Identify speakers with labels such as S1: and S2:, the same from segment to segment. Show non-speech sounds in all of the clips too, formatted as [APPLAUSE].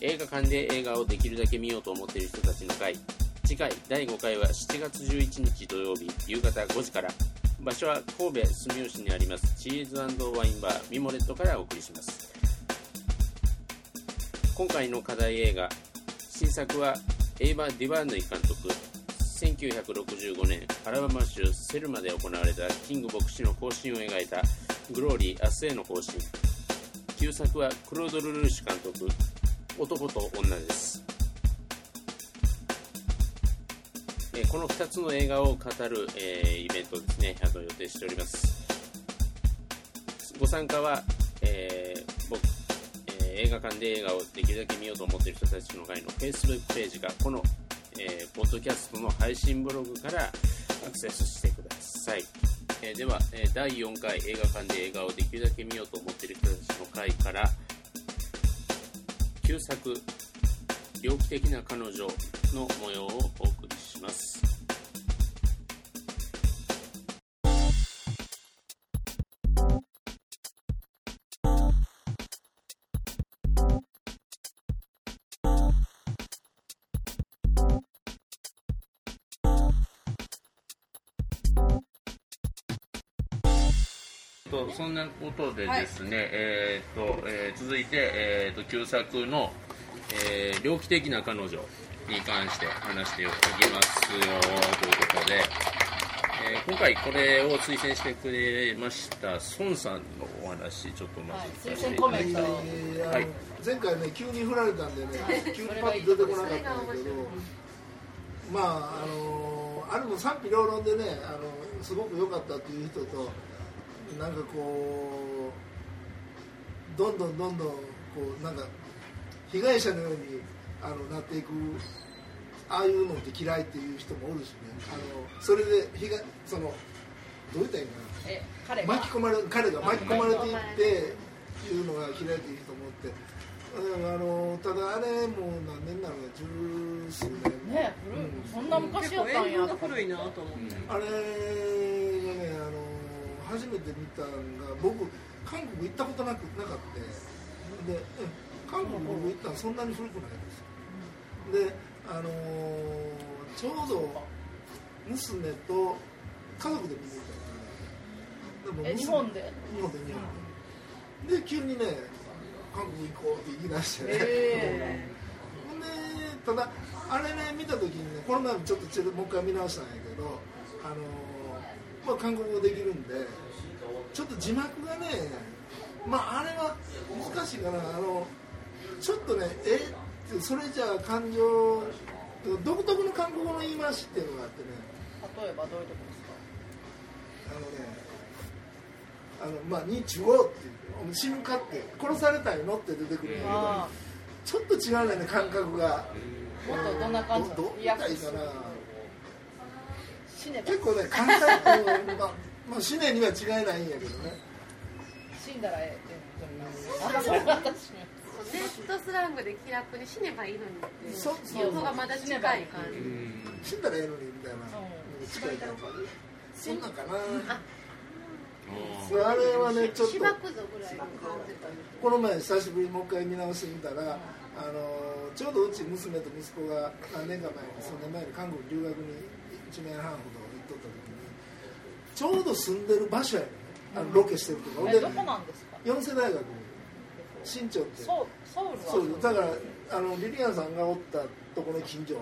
S1: 映画館で映画をできるだけ見ようと思っている人たちの会。次回第5回は7月11日土曜日夕方5時から。場所は神戸住吉にありますチーズワインバーミモレットからお送りします。今回の課題映画新作はエイバー・ディバーヌイ監督1965年アラバマ州セルマで行われたキング牧師の行進を描いたグローリー明日への行進。旧作はクロード・ルルーシュ監督男と女です。えこの2つの映画を語る、え、イベントですねあの予定しております。ご参加は、えー、僕、えー、映画館で映画をできるだけ見ようと思っている人たちの会の Facebook ページがこの、えー、ポッドキャストの配信ブログからアクセスしてください、えでは、え第4回映画館で映画をできるだけ見ようと思っている人たちの会から旧作「猟奇的な彼女」の模様をお送りします。とそんなことでですね、はい、えーとえー、続いて、えーと、旧作の、えー「猟奇的な彼女」に関して話しておきますよということで、えー、今回これを推薦してくれました孫さんのお話ちょっとまず
S2: 聞かせていただきたい、はい、前回ね急に振られたんでね急にパッと出てこなかったんだけどまああのあれも賛否両論でねあのすごく良かったっていう人となんかこうどんどんどんどんこうなんか被害者のようにあのなっていくああいうのって嫌いっていう人もおるしねあのそれで被害そのどう言ったらいいかな巻き込まれ彼が巻き込まれていっていうのが嫌いっていう人もおって。あのただあれもう何年なのか十数年
S3: ね古い、うん、そんな昔やったんや
S4: 古いなと思って、
S2: あれ初めて見たのが僕韓国行ったことなくなかった。で韓国僕行ったのそんなに古くないです。であのー、ちょうど娘と家族で見に行った
S3: から日本で？
S2: 日本で日本で、で急にね韓国行こうって言い出して。ね、えー、ほんでただあれね見た時にねこの前もちょっともう一回見直したんやけどあのーまあ、韓国語できるんでちょっと字幕がねまああれは難しいかな。あのちょっとねえそれじゃあ感情独特の韓国語の言い回しっていうのがあってね。
S3: 例えばどういうとこですか？
S2: あのねあのまあ「にちを」って死ぬかって殺されたいのって出てくるんだけどちょっと違うね感覚が。
S3: もっとどんな感じ
S2: どう言ったらいいかな結構ね簡単。まあ、[LAUGHS] まあ、死ねには違いないんやけどね。
S3: 死んだらええ
S4: ネットスラングで気楽に死ねばいいのに。ってそそこがまだ近い感
S2: じ。死んだらええのにみたいな、近い感じ。そんなんかな。あ。れはねちょっと。この前久しぶりにもう一回見直してみたら、あのちょうどうち娘と息子が何年か前にその年前に韓国留学に1年半ほど行っとった時にちょうど住んでる場所やねあのロケしてると
S3: こ、うん、どこなんですか？
S2: 四世大学新町ってソウルだからあのリリアンさんがおったところの近所。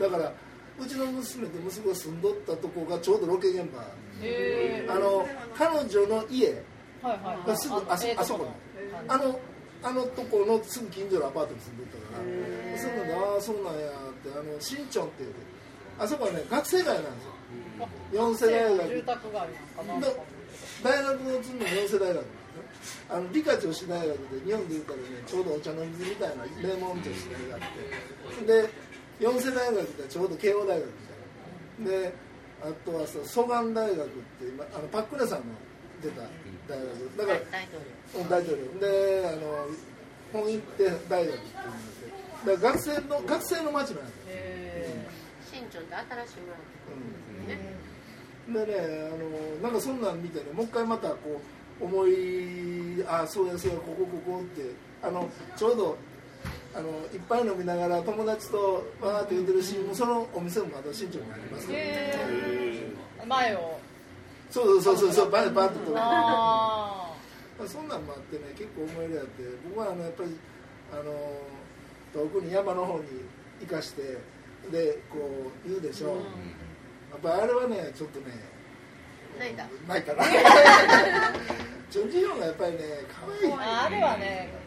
S2: だからうちの娘と息子が住んどったとこがちょうどロケ現場。あの彼女の家がすぐあそあそこ。あのあのとこのすぐ近所のアパートに住んでたから。そうなんだああそうなんやってあの新町って言うてあそこはね学生街なんですよ。四世大学住宅街大学の次の四世大学あの理科女子大学で日本でいうからねちょうどお茶の水みたいな名門女子大があって。で四世大学でちょうど慶応大学みたいな。であとは蘇我大学って今あのパックネさんの出た大学。だから大統領。であの本院って大学っていうのがあってだから学生の学生の街なんです
S4: 新って新しい村
S2: うんね、でねあのなんかそんなん見てねもう一回またこう思いあそうやそうやここここってあのちょうどあのいっぱい飲みながら友達とわーって言ってるしもうそのお店もまだ新庄にありますから、ね、
S3: 前を。
S2: そうそうそうそうバッバッと。
S3: あ
S2: そんなんもあってね結構思い入れあって僕はあのやっぱりあの遠くに山の方に行かしてでこう言うでしょ、う。ん、やっぱあれはねちょっとね
S4: 泣いた。
S2: 泣いたな。[LAUGHS] ジョン・ジヨンがやっぱりね可愛い。
S3: あれはね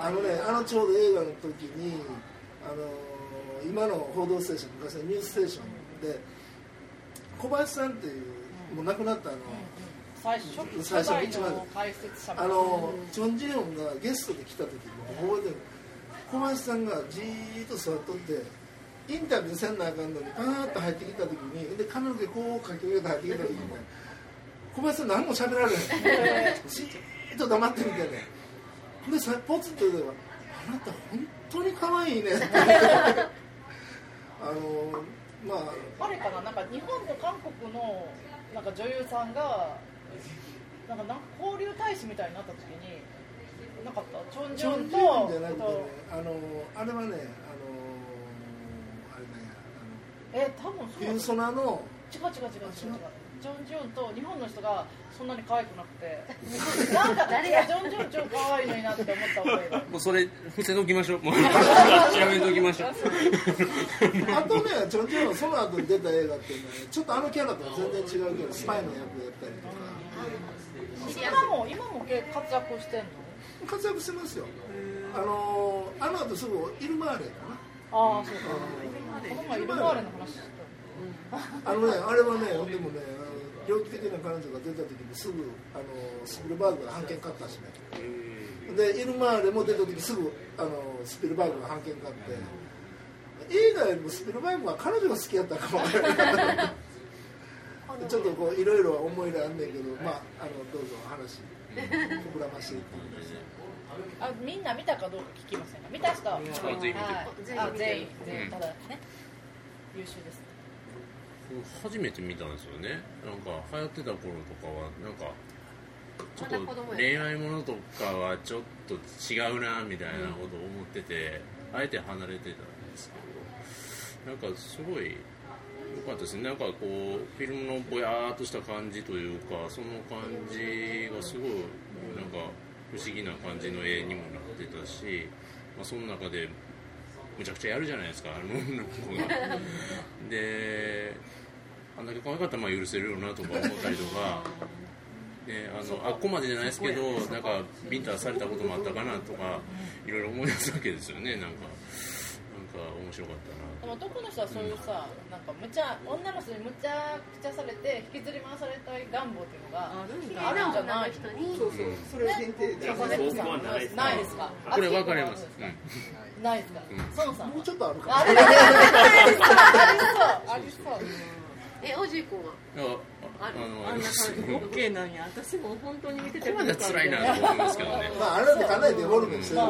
S2: あのねあのちょうど映画の時にあの今の「報道ステーション」昔の「ニュースステーション」で小林さんっていうもう亡くなったあの、
S3: 最初最初一番。
S2: あのチョン・ジヨンがゲストで来た時も覚えてる。小林さんがじーっと座っとってインタビューせんなあかんのにパーッと入ってきた時にで髪の毛こうかき上げて入ってきた時にね小林さん何も喋られないじーっと黙ってみてね。でさポツッと言うてあなた本当に可愛いね。[LAUGHS] あのま
S3: あ。あれかななんか日本と韓国のなんか女優さんがなんかなんか交流大使みたいになった時になかった？チョンジョンと
S2: じゃなくて、ね、あのあれはね
S3: え多分
S2: そうユーソナの？
S3: 違う違う違う違う。違う？ジョン・ジョンと日本の人がそんなに可愛くなくて。[LAUGHS] なんか誰がジョン・ジョン超可愛いのになって思った覚えが。
S1: もうそれ伏せときましょう。もう [LAUGHS] やめときましょう。
S2: あとねジョン・ジョンその後に出た映画っていうのは、ね、ちょっとあのキャラとは全然違うけどスパイの役やったりとか。
S3: 今も今も活躍してんの？
S2: 活躍してますよ。あのあの後すぐイルマーレかな。
S3: ああそうかこの前イルマーレの話
S2: あのねあれはねでもね猟奇的な彼女が出た時にすぐあのスピルバーグが判権買ったしね。でイルマーレも出た時すぐあのスピルバーグが判権買って。映画よりもスピルバーグは彼女が好きやったかも [LAUGHS] ちょっとこういろいろ思い入れあんねんけどまああのどうぞ話膨らましていって
S3: あみんな見たかどうか聞きませんか？見た人は全員全員。全員ただね優秀です。
S1: 初めて見たんですよね。なんか流行ってた頃とかはなんかちょっと恋愛ものとかはちょっと違うなみたいなことを思ってて、あえて離れてたんですけどなんかすごい良かったですね。なんかこうフィルムのぼやーっとした感じというかその感じがすごいなんか不思議な感じの絵にもなってたし、まあ、その中でむちゃくちゃやるじゃないですかあの女の子が。[LAUGHS] であんだけ可愛かったらまあ許せるよなとか思ったりとか。ね、あのあっこまでじゃないですけどなんかビンタされたこともあったかなとかいろいろ思い出すわけですよねなんかなんか面白かった
S3: な。でも男の人はそういうさ、うん、なんかむちゃ女の人にむちゃくちゃされて引きずり回されたい願望っていうのがあるんじゃない人に
S2: そうそう。それ限定で、
S3: ね、ないですか？
S1: これ分かれます、
S3: うん、ないですか、うん、孫さん。
S2: もうちょっとあるか
S3: ありそう。ありそう。
S4: え、おじい君は。
S5: ああんな感じ、オッケーなんや、私も本当に見てて。
S1: まだ辛いなと思いますけどね。
S2: まあ、あれだってかなりデフォルメしてる。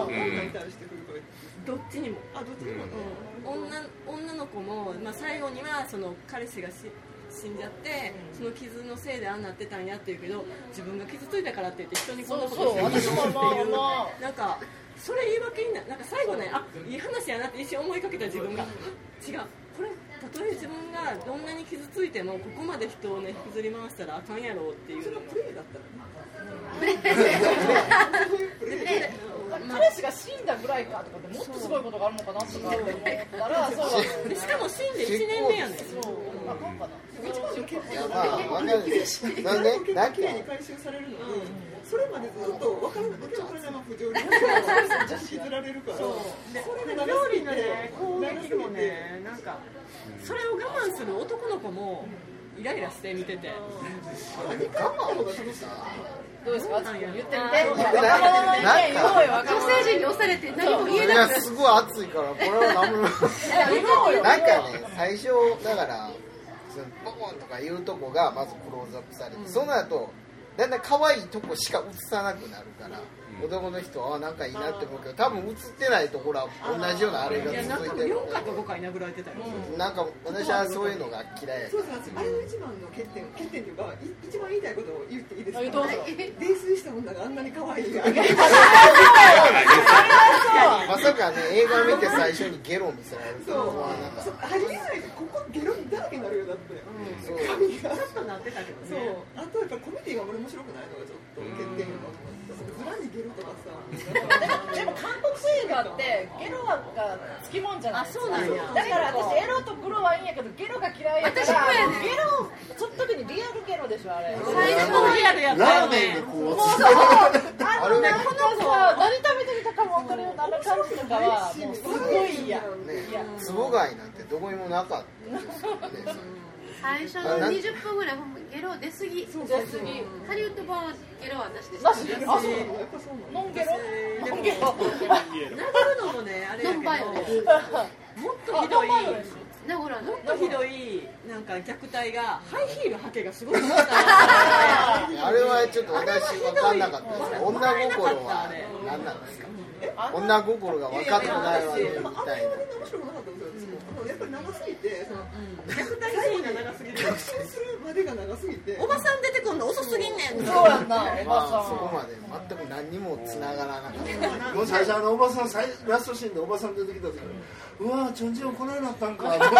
S5: どっちにも、あ、どっちにも、うん、女、女の子も、まあ、最後には、その彼氏がし。死んじゃって、その傷のせいでああなってたんやって言うけど自分が傷ついたからって言って人にこんなことしてるっていうなんかそれ言い訳にななんか最後ねあいい話やなって一瞬思いかけた自分が。違う。これたとえ自分がどんなに傷ついてもここまで人をね引きずり回したらあかんやろうっていうそれはプレイだった
S3: ら [LAUGHS] 彼氏が死んだぐらいかとかってもっとすごいことがあるのかなとかって思ったらそう。
S5: しかも死んで1年目やねん。そう。
S3: あかんかな
S2: いやまあ分かる
S5: 回収されるのにそれまでずっと分からなくて分からなくて引きずられるからそれで料理のね攻撃もねなんかそれを我慢する男の子もイライラして見てて。
S2: 我慢が楽しさ
S3: どうですか？言ってみて。
S4: 女性陣に押されて何も言えなく
S2: すごい熱いからこれは何も。なんかね最初だからボコンとかいうとこがまずクローズアップされて、その後だんだん可愛いとこしか映さなくなるから、男の人はなんかいいなって思うけど多分映ってないところは同じようなあれが続いてる。
S5: 4回か5回殴られてたよ、
S2: なんか私はそういうのが嫌いや
S5: そうですあれの一番の欠点欠点というか一番言いたいことを言っていいですか？
S3: どうぞ。
S5: 泥酔した女があんなに可愛い。[LAUGHS] が
S2: まさ
S6: さかね映画見て最初にゲロ見せられると思わ
S7: なかった。ありえないここゲロだらけになるよだって、うん、髪が。ちょっとなってたけどね。そう。あとやっぱコメディが俺面白くないのがちょっと欠点よ裏にゲロとかさ
S3: でも韓国映画ってゲロがつきもんじゃない。ですかだから私エロとグロはいいんやけどゲロが嫌いやからゲロその時にリアルゲロでしょあれ。最初のリアルやったよね。もうそうあれねこの子は何食べてきたかも分かるようなあの感じとかはもうすごい嫌。
S6: つぼ貝なんてどこにもなかった
S4: 最初の20分ぐらいゲロ出すぎ。出すぎハリウッド版はゲロはなしでした、あそうノンゲロ？ノンゲロ？殴るのもねあれやけどもっとひどい
S5: もっとひどいなんか虐待がハイヒールはけがすごいあ
S6: れはちょっと私分かんなかったです。女心は何なんですか？女心が分かってないわねみたい。な。
S7: やっぱり長すぎて、その、虐待シーンが長すぎて、[LAUGHS] 虐待するまでが長すぎて、
S5: おばさん出てくるの遅すぎんねん。
S3: そうやんな、[LAUGHS]
S6: まあ、そこまで全く何にも繋がらなかった。
S2: 最初あのおばさん、ラストシーンでおばさん出てきた時うわチョンジンこないなったんか。そうそうそ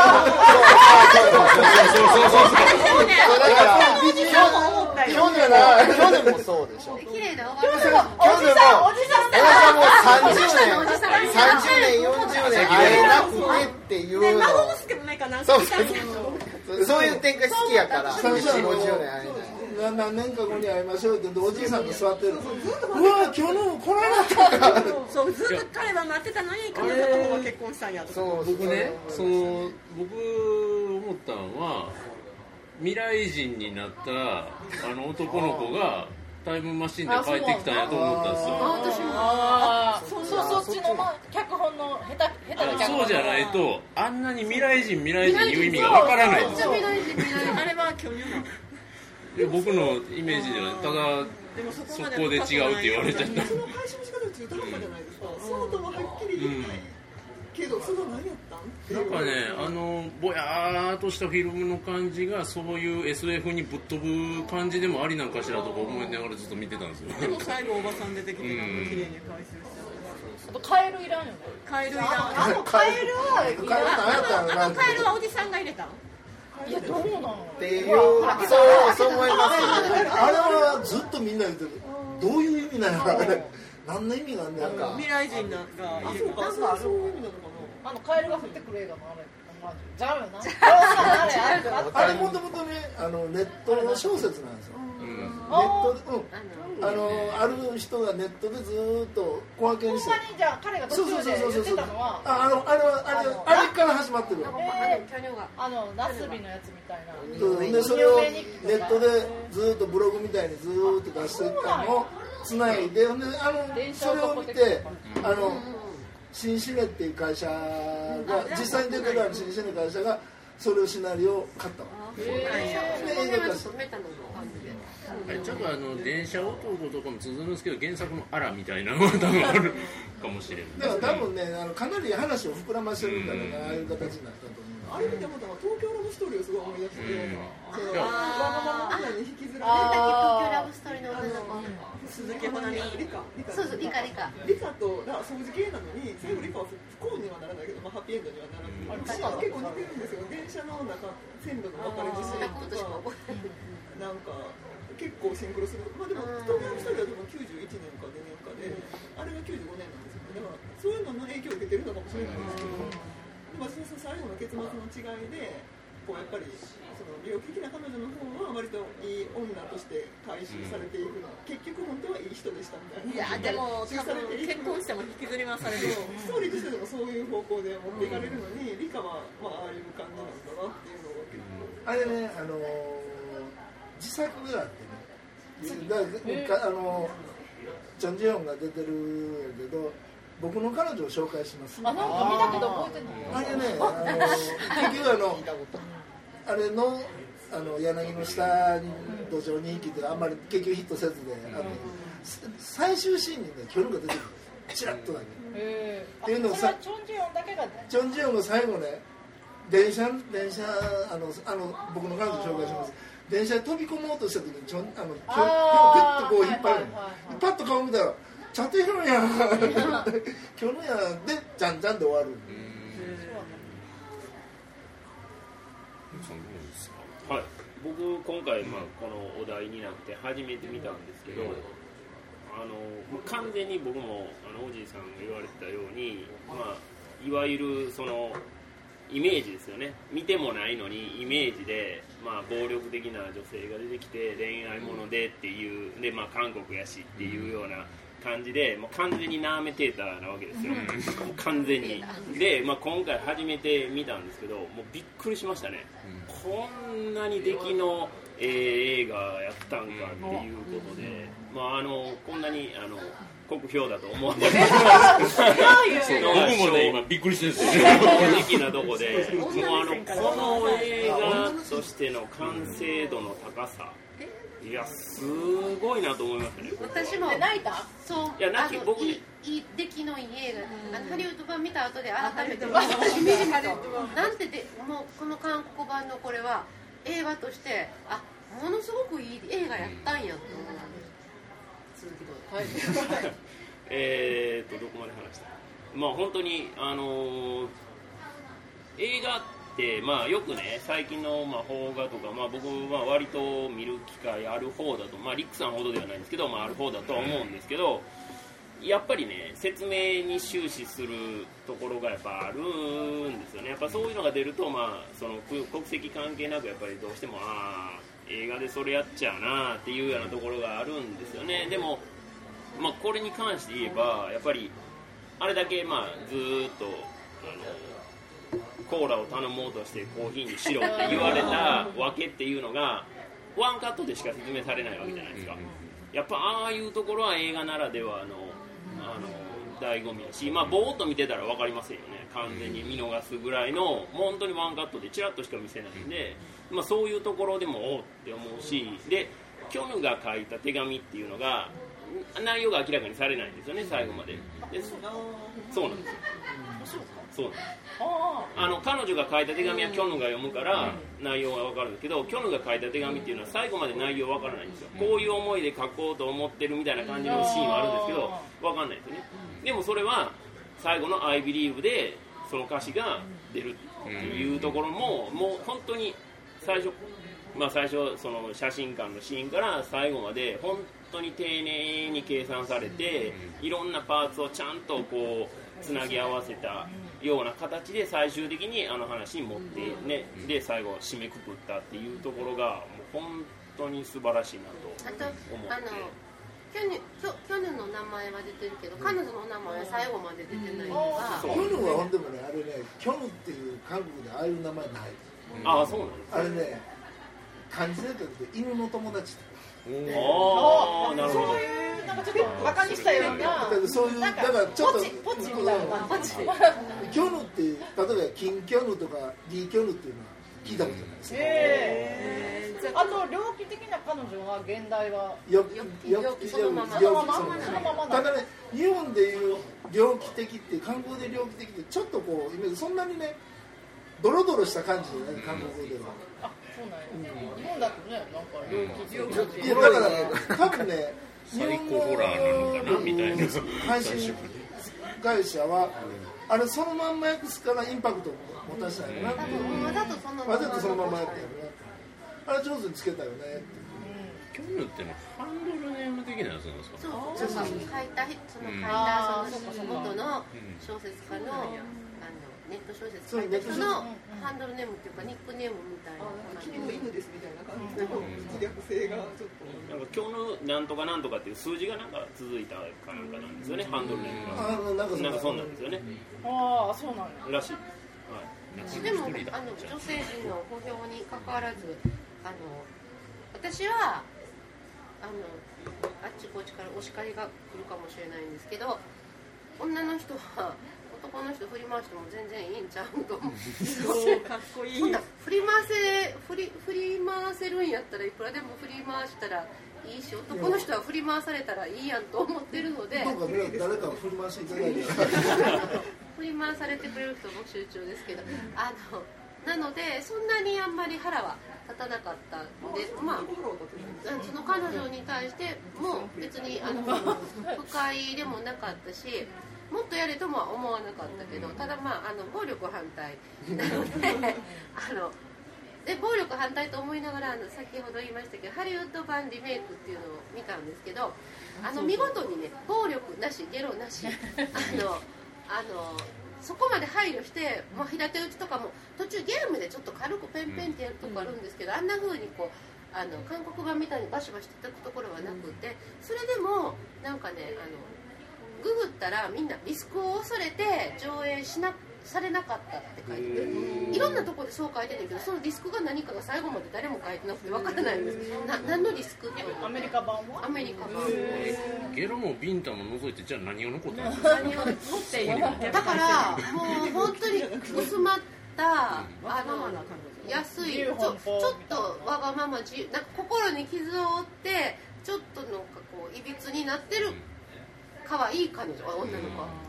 S2: う
S6: そうそう。だから、去年は、去年もそうでしょ。
S4: 綺麗なお
S6: ばさん。去年も、おじさん、もう30年、30年、40年会えなくてっていうの。孫
S5: 娘もないかな。
S6: そうそういう展開好きやから、4、50年会えない。
S2: 何年か後に会いましょうっておじいさんが座ってるうわ今日のこない
S5: だったそうずっと彼は待ってたのに彼女とも結婚したんやと
S8: そう僕ねその僕思ったのは未来人になったあの男の子がタイムマシンで帰ってきたんやと思ったんですよ。私も。
S3: あそうそっちの脚本の下手下手な脚
S8: 本そうじゃないとあんなに未来人未来人いう意味がわからないんですよ。
S5: あれは巨乳なの。
S8: 僕のイメージじゃない。ただそこで違うって言われちゃった。
S7: その配信の仕方中途半端じゃないですか、そうともはっきり言えない、けどその何やったん？なんかね
S8: あのぼやーっとしたフィルムの感じがそういう SF にぶっ飛ぶ感じでもありなんかしらとか思いながらずっと見てたんですよ。
S5: でも最後おばさん出てきてなんか綺麗に回収して
S3: あとカエルいらんよね。
S5: カエルいらん。
S3: あのカエルは
S5: あのカエルはおじさんが入れた
S3: いやどうなの
S6: っていうそうそう思います
S2: あれはずっとみんな言ってる。どういう意味なのか何の意味があんねんか
S5: 未来人がいる
S3: かそういう意味なのかなあのカエルが降ってくる映画のあれじゃあよな。あ
S2: れもともとねあのネットの小説なんですよ、ネットで、うん、あのある人がネットでずっと小分けにしてほんま
S3: にじゃあ彼が途中で言ってたのは
S2: ああのあれはあれあれから始まってる
S3: あのナスビのやつみたいな。
S2: でそれをネットでずっとブログみたいにずっと出していったのをつないでであのそれを見てあの新シネっていう会社が実際に出てるある新シネ会社がそれをシナリオを買ったわで映画化した
S8: ちょっとあの電車男とかも通ずるんですけど原作のあらみたいなのが多分あるかもしれない。
S2: だから多分ねあのかなり話を膨らませるんだろうな、ああいう形になったと思う
S7: あれ見て思ったのは東京ラブストー。リー。をすごい思い出して、うん、わがままに引きずられて東京ラブストー。リー。の女の子鈴木保奈美リカリカそうそうリカリカリカとだ掃除系なのに最後リカは不幸にはならないけど、まあ、ハッピー。エンドにはならない、うん、結構似てるんですよ電車の中線路の分かれ道とかなんか結構シンクロするまあでも東京ラブストーリーは91年か2年かであれが95年なんですよねだからそういうのの影響を受けてるのかもしれないですけどまあ、その最後の結末の違いでこうやっぱりその病気的な彼女の方は割といい女として回収されていくの、うん、結局本当はいい人でしたみたい
S5: な。いやでも多分結婚しても引きずり回される。
S7: ストーリーとしてでもそういう方向で持っていかれるのに、うん、理科は、まあ、ああいう感じなんだなっていうのが結構、
S2: あれねあのー、自作があってね。だからあのチョン・ジヨンが出てるけど僕の彼女を紹介します。
S3: あ、なんか見たけど覚えて
S2: ない。あれね、あの結局あのあれのあの柳の下に土壌に生きてあんまり結局ヒットせずで、あの最終シーンにね巨ルが出てくる。チラッとだけ。っていうの
S3: さ、チョンジヨンだけが
S2: チョンジヨンが最後ね、電車電車あのあの僕の彼女紹介します。電車に飛び込もうとした時にちょんあのちょんピュッとこう引っ張る、パッと顔見たら。ちゃんとやる。んや今日のやでじゃん。じゃんで終わる
S8: はい。僕今回、まあ、このお題になって初めて見たんですけど、あの完全に僕もあのおじいさんが言われてたように、まあ、いわゆるそのイメージですよね。見てもないのにイメージで、まあ、暴力的な女性が出てきて恋愛ものでっていうで、まあ、韓国やしっていうような感じでもう完全にナーメテーターなわけですよ、もう [LAUGHS] 完全に。で、まあ、今回初めて見たんですけどもうびっくりしましたね、こんなに出来の、えー、映画やったんかっていうことで、まあ、あのこんなにあの国評だと思うんですけど
S1: 僕もね今びっくりしてるんですよ。
S8: 正直なとこで。もうあのこの映画としての完成度の高さいやすごいなと思いましたね
S4: 私も。
S3: 泣いた？
S4: そう。
S8: いや泣き僕
S4: いい出来のいい映画、あのハリウッド版見た後で改めて。私見るとなんてでもうこの韓国版のこれは映画としてあものすごくいい映画やったんやと思う、続きどうぞ。はい。[LAUGHS]
S8: えーっとどこまで話した？まあ本当にあのー映画まあよくね最近のまあ邦画とかまあ僕は割と見る機会ある方だとまあリックさんほどではないんですけどまあある方だとは思うんですけどやっぱりね説明に終始するところがやっぱあるんですよね。やっぱそういうのが出るとまあその国籍関係なくやっぱりどうしてもああ映画でそれやっちゃうなっていうようなところがあるんですよね。でもまあ、これに関して言えばやっぱりあれだけまあずっとあのコーラを頼もうとしてコーヒーにしろって言われたわけっていうのがワンカットでしか説明されないわけじゃないですか。やっぱああいうところは映画ならではのあの醍醐味やし、まあ、ぼーっと見てたら分かりませんよね。完全に見逃すぐらいのもう本当にワンカットでチラッとしか見せないんで、まあ、そういうところでもおおって思うしでキョヌが書いた手紙っていうのが内容が明らかにされないんですよね最後まで。でそそうなんですよそうあの彼女が書いた手紙はキョヌが読むから内容が分かるんですけどキョヌが書いた手紙っていうのは最後まで内容分からないんですよ。こういう思いで書こうと思ってるみたいな感じのシーンはあるんですけど分かんないですよね。でもそれは最後の「IBelieve」でその歌詞が出るっていうところももう本当に最初まあ、最初その写真館のシーンから最後まで本当に丁寧に計算されていろんなパーツをちゃんとこうつなぎ合わせたような形で最終的にあの話に持ってねで最後締めくくったっていうところがもう本当に素晴らしいな
S4: あと
S8: と思って。
S4: あのキョヌキョキョヌの名前は出てるけど、彼女の名前は最後まで出てないのが、
S2: キョヌはほんでもねあれねキョヌっていう韓国でああいう名前。ない
S8: ああそうなんです
S2: あれね漢字で書くと犬の友達って
S8: ああなるほど。
S3: そういうなんかちょっとバカにしたような
S2: だからそういうだからちょっと
S3: ポチポチみたいな感じ。
S2: キョヌって例えば金キョヌとかリキョヌっていうのは聞いたことないですか、
S3: ええあと猟奇的な彼女は現代は
S2: よ
S4: よよそのまま。
S2: よ
S3: そのまま
S2: そのま
S3: そのまま
S2: ただね日本でいう猟奇的って韓国で猟奇的ってちょっとこうイメージそんなにねドロドロした感じでね韓国では、
S3: あそうなんや日本だとねなん。か猟奇猟奇
S2: いやだから多分ね日
S1: 最
S2: 本
S1: 高ホラーなのかなみたいな
S2: 配信会社はあれそのまんま訳すからインパクトを持たせたいなう
S4: わざとそのまま
S2: わざとそのままやったよねあれ上手につけたよねって
S1: キョヌってのはハンドルネーム的なやつなんですか
S4: そう。なんか書いた人その書いたその元の小説家のあのネット小説書いた人のハンドルネームっていうかニックネームみたいな。
S7: 君の犬ですみたいな感じの自虐性がちょっと。
S8: なんか今日のなんとかなんとかっていう数字がなんか続いたかなんかなんですよねハンドルネームが。
S2: なんか
S8: な。んかそうなんですよね。
S3: ああそうなんや。
S8: らしい。はい。
S4: でもあの女性陣の補評に関わらずあの私はあのあっちこっちからお叱りが来るかもしれないんですけど女の人は男の人振り回しても全然いいんちゃうと思う。
S5: そうかっこいい。
S4: そんな振り回せ振り振り回せるんやったらいくらでも振り回したらいいし男の人は振り回されたらいいやんと思ってるので。
S2: どうかね誰か振り回していただいて
S4: 振り回されてくれる人も集中ですけど。あのなのでそんなにあんまり腹は立たなかったのでまあその彼女に対しても別にあの不快でもなかったしもっとやれともは思わなかったけどただまああの暴力反対。なのであので暴力反対と思いながらあの先ほど言いましたけどハリウッド版リメイクっていうのを見たんですけどあの見事にね暴力なしゲロなし。あのあのそこまで配慮して、まあ、平手打ちとかも途中ゲームでちょっと軽くペンペンってやるとこあるんですけど、あんな風にこうあの韓国版みたいにバシバシ叩くところはなくてそれでもなんかねあのググったらみんなリスクを恐れて上映しなされなかったって書いてていろんなところでそう書いてるけどそのリスクが何かが最後まで誰も書いてなくて分からないん。ですな何のリスクって
S3: アメリカ版は？
S4: アメリカ版。
S1: ゲロもビンタも除いてじゃあ何が残ったんです
S4: か何をっていだからもう本当に薄まったあの安いちょちょっとわがまま自由なんか心に傷を負ってちょっとなんかこういびつになってる可愛い彼女女の子。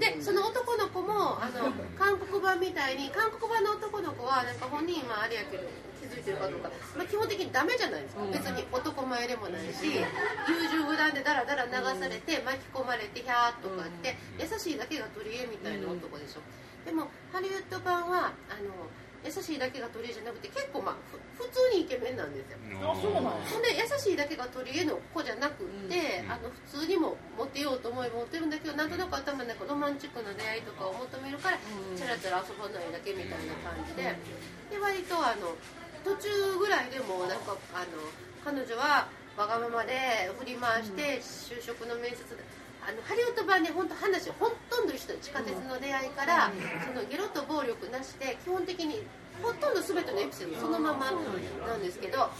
S4: でその男の子もあの [LAUGHS] 韓国版みたいに韓国版の男の子はなんか本人はあれやけど気づいてるかどうか、まあ、基本的にダメじゃないですか、別に男前でもないし優柔不断でダラダラ流されて巻き込まれてヒャーとかって優しいだけが取り柄みたいな男でしょ。でもハリウッド版はあの優しいだけが取り柄じゃなくて結構まあ普通にイケメンなんですよ。あそうなんほんで優しいだけが取り柄の子じゃなくって、うん、あの普通にもモテようと思えばモテるんだけどなんとなく頭の中ロマンチックな出会いとかを求めるから、チャラチャラ遊ばないだけみたいな感じで。で割とあの途中ぐらいでもなんかあの彼女はわがままで振り回して就職の面接で。あのハリウッド版で本当話ほとんど一緒地下鉄の出会いから、そのゲロと暴力なしで基本的にほとんど全てのエピソードそのままなんですけどあ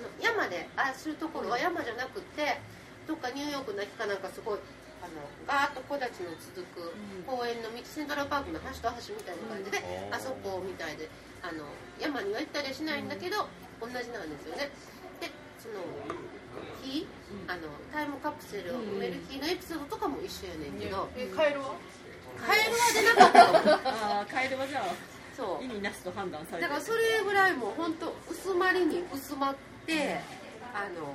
S4: の山であするところは山じゃなくてどっかニューヨークの駅かなんかすごいあのガーッと木立の続く公園の道セントラルパークの端と端みたいな感じであそこみたいであの山には行ったりはしないんだけど同じなんですよね。でその日あのタイムカプセルを埋める日のエピソードとかも一緒やねんけど、
S3: えカエルは？
S4: カエルは出なかった [LAUGHS]
S5: あカエルはじゃあそう。意味なしと判断され
S4: てだからそれぐらいもう本当薄まりに薄まって、あの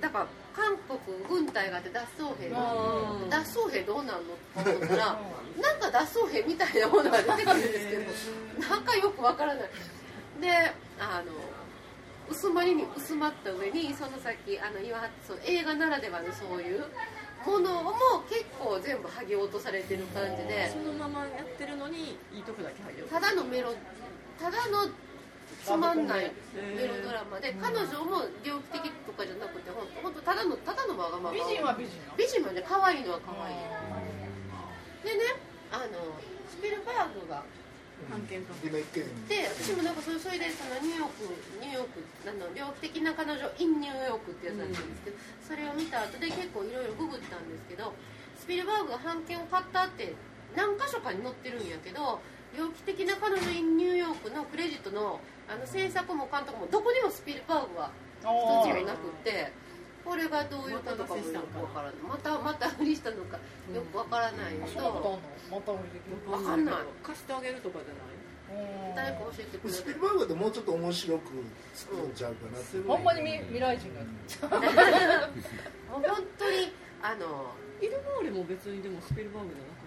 S4: だから韓国軍隊があって脱走兵脱走兵どうなんのって思ったらなんか脱走兵みたいなものが出てくるんですけどなんかよくわからない。であの薄まりに薄まった上にその先あの岩そう映画ならではのそういうものも結構全部剥ぎ落とされてる感じで
S5: そのままやってるのにいいとこだけ剥ぎ落
S4: とただのメロただのつまんないメロドラマ。で彼女も猟奇的とかじゃなくて本当ただのただのわがまま。
S3: 美人は美人
S4: 美人はね可愛いのは可愛い。でねあのスピルバーグが
S5: 判件と
S2: で
S4: 私もなんかそれそれでそのニューヨークニューヨークあの猟奇的な彼女 in ニューヨークってやつだったんですけど、それを見た後で結構いろいろググったんですけどスピルバーグが版権を買ったって何箇所かに載ってるんやけど猟奇的な彼女 in ニューヨークのクレジットのあの制作も監督もどこにもスピルバーグは一つもなくってこれがどういうことかもよくわからない。またまた売りしたのかよくわからないのと、
S3: また売りできる
S4: わかんない。
S5: 貸してあげるとかじゃない？
S4: 誰か教えてくれ
S2: スピルバーグってもうちょっと面白く作っちゃうかなって、
S3: ほんまに未来人が
S4: もう [LAUGHS] 本当にあの
S5: イルモーレも別にでもスピルバーグじゃなかっ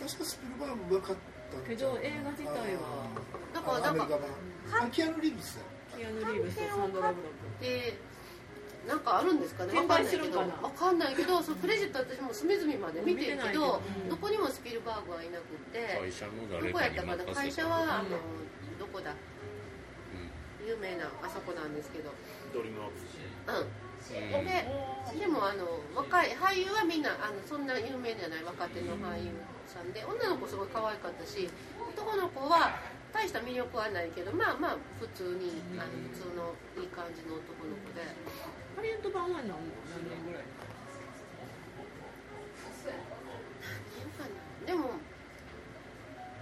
S5: た？
S2: 確かスピルバーグが勝った
S5: けど映画自体は。
S4: だからなんか
S2: キアヌ・リーブス
S5: キアヌ・リーブスとサンドラ・ブロック
S4: なんかあるんですかね？分かんないけど。分かんないけど。そのクレジット私も隅々まで見てるけど、どこにもスピルバーグはいなくてどこやったかな？会社はあのどこだ、有名なあそこなんですけど。
S8: ドリームワークス
S4: うん。ででもあの若い俳優はみんなあのそんな有名じゃない若手の俳優さんで女の子すごい可愛かったし男の子は大した魅力はないけどまあまあ普通にあの普通のいい感じの男の子で。
S5: ハリウッド版は何何年ぐらい？
S4: でも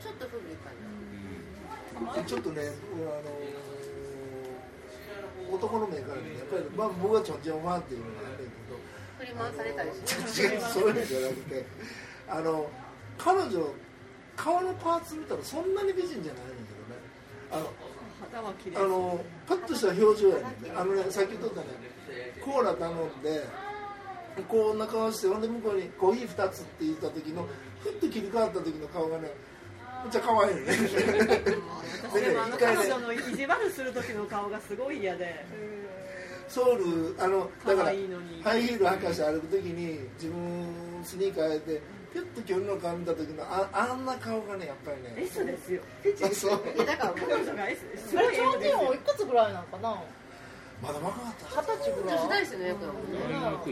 S4: ちょっと古いか
S2: な、ちょっとねあの男の目から見てやっぱり、まあ、僕はちょんちょんワンっていうのがあるんだけど。
S4: 振り回されたり
S2: し違うそういうのじゃなくてあの彼女顔のパーツ見たらそんなに美人じゃないあのあのパッとした表情やねあのねさっき言ったねコーラ頼んでこんな顔してほんで向こうにコーヒー2つって言った時のふっと切り替わった時の顔がねめっちゃ可愛いよね [LAUGHS]
S5: でもあの彼女の意地悪する時の顔がすごい嫌で。
S2: ソウルあのだからハイヒール履かして歩く時に自分スニーカーやってピュッと距離の顔見た時のああんな顔がねやっぱりね
S5: S ですよ。
S2: あそう。
S3: だから彼女が S すごい頂点をいくつぐらいなのかな？
S2: まだ若かった。
S3: 二十歳ぐらい。
S4: 女子大生の役だもん。
S2: ね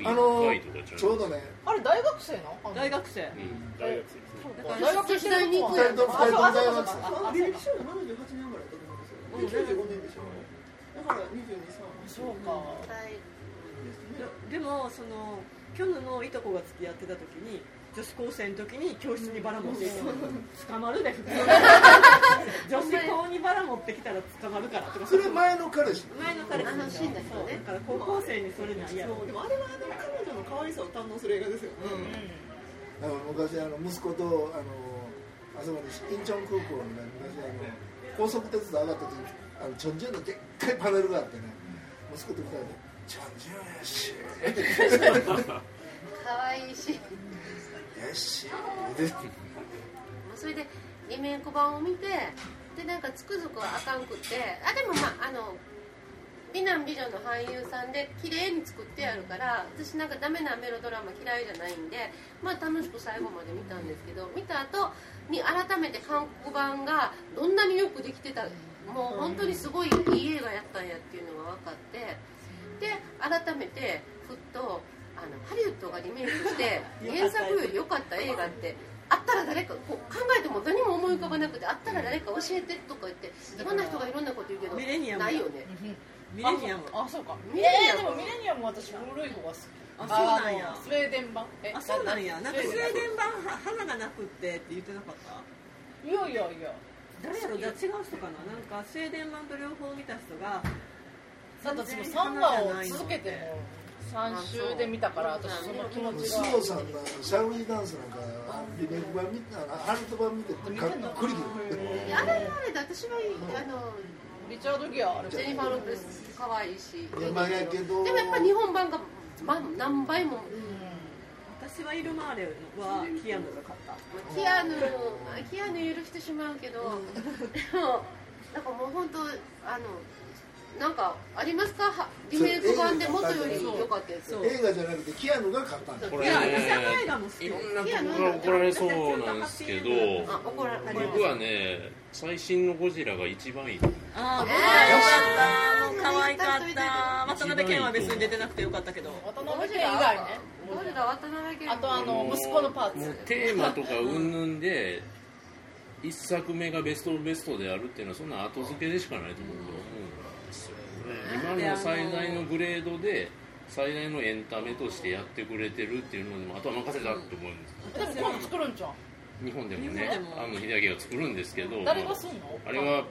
S2: あのちょうどね。
S3: あれ大学生の？
S5: 大学生。
S1: 大学
S3: 生。大学
S4: 時代に行く
S2: やん二人とも大学生
S7: 履歴書が78年ぐらいだと思うんですよ。95年でしょだから22、3
S3: そうか。
S5: でもそのキョヌのいとこが付き合ってた時に女子高生の時に教室にバラ持って捕まるで普通女子校にバラ持ってきたら捕まるからとか。
S2: それ前の彼氏。
S5: 前の彼氏。の
S4: シーンだけどね
S5: だから高校生にそれないや
S7: でもあれはでも彼女の可愛さを堪能する映画ですよね、
S2: うん、うん、昔あの息子とあのあそこにインチョン空港に、ね、昔あの高速鉄道上がった時あのチョンジュンのでっかいパネルがあってね息子と二人で「チョンジュンやし」[LAUGHS]
S4: 可愛いし
S2: やし
S4: それでリメイク版を見てでなんかつくづくあかんくってあでもまああの美男美女の俳優さんで綺麗に作ってあるから私なんかダメなメロドラマ嫌いじゃないんで、まあ、楽しく最後まで見たんですけど見た後に改めて韓国版がどんなによくできてたもう本当にすごいいい映画やったんやっていうのが分かってで改めてふっとあのハリウッドがリメイクして [LAUGHS] 原作より良かった映画ってあったら誰かこう考えても何も思い浮かばなくてあったら誰か教えてとか言っていろんな人がいろんなこと言うけどないよね。
S5: ミレニアム。
S3: あそうか。ミレニアム、えー、でもミレニアム私古い方が好き。
S5: あそうなんや。
S3: スウェーデン版。
S5: あそうなんや。なんかスウェーデン版花がなくってって言ってなかった？
S3: いやいやいや。
S5: 誰やろ？違う人かな。なんかスウェーデン版と両方見た人が
S3: だって私も3話を続けても3週で見たから私その気持ちが
S2: 須藤さんがシャウリーダンスなんかリメイク版見たハリウッド版見てかっこいい
S4: あれあれで私はあの
S3: リチャード・ギア
S4: ジェニファー・ロペス可愛いし。でもやっぱ日本版が、ま、何倍も、
S5: 私はイルマーレはキアヌが勝った。
S4: キアヌキアヌ許してしまうけど、でもなんかもう本当あのなんかありますか？リメイク版で元より良かったやつ。
S2: 映画じゃなくてキアヌが買ったんです
S1: これ。ねい。ろんなところ。怒られそうなんですけど僕はね最新のゴジラが一番いい
S5: ああゴジラよかった。可愛かった。渡辺謙は別に出てなくてよかったけど。
S3: 渡辺謙以外ね。
S4: ゴジラ渡辺謙。
S3: あとあの息子のパーツ。
S1: テーマとかうんぬんで一作目がベストベストであるっていうのはそんな後付けでしかないと思うよ今の最大のグレードで最大のエンタメとしてやってくれてるっていうのでもあとは任せたって思うんです
S3: でも今度作るんじゃん
S1: 日本でも。ねあの秀明が作るんですけど
S3: 誰がすんの？
S1: あれは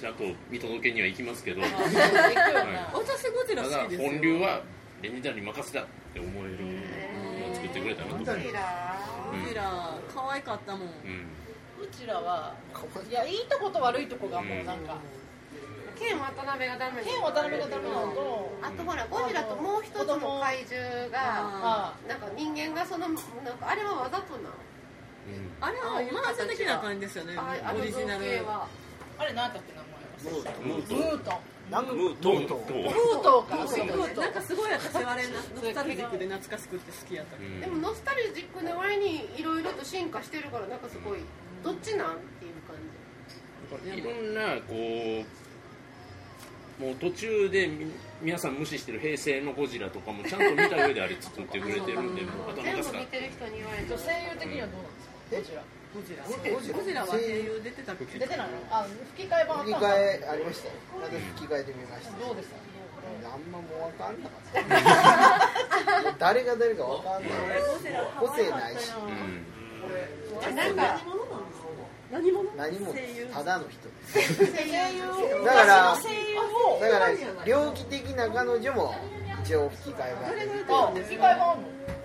S1: ちゃんと見届けには行きますけど、はい、
S5: 私ゴジラ好きです。
S1: 本流はレニタに任せたって思えるのを作ってくれたなと思
S5: ゴジラ可愛かったもん、うん、
S3: うちらはいやいいとこと悪いとこがもうなんか、
S4: 剣渡辺がダメ
S3: 剣渡辺がダメなの
S4: とあとほらゴジラともう一つの怪獣がなんか人間がそのなんかあれはわざとな
S5: あれはオマージュ的な感じですよね。オリジナル。
S3: あれ何だっけ名前
S1: ムート
S3: ムート
S2: なんか
S1: ムート
S3: ムートか。
S5: なんかすごい私はあれノスタルジックで懐かしくて好きやったけど
S4: でもノスタルジックの割にいろいろと進化してるからなんかすごいどっちなん？っていう感
S1: じ。いろんなこうもう途中で皆さん無視してる平成のゴジラとかもちゃんと見た上であれ作ってくれてるんでもうあと
S4: 全部見てる人に言われる
S3: 声優的にはどうなんですか？ゴジラ
S5: ゴジラゴジラは声優出てたっけ
S3: 出てないの？あ吹き替え版
S6: 吹き替えありましたよ私吹き替えてみました
S3: どうですか？
S6: あんまもう分かんなかった？誰が誰か分かんない。個性ないし、
S4: うん、なんか
S5: 何者
S6: 何もただの人。
S3: です
S6: だからだから猟奇的な彼女も一応吹き替え版
S3: あ吹き替え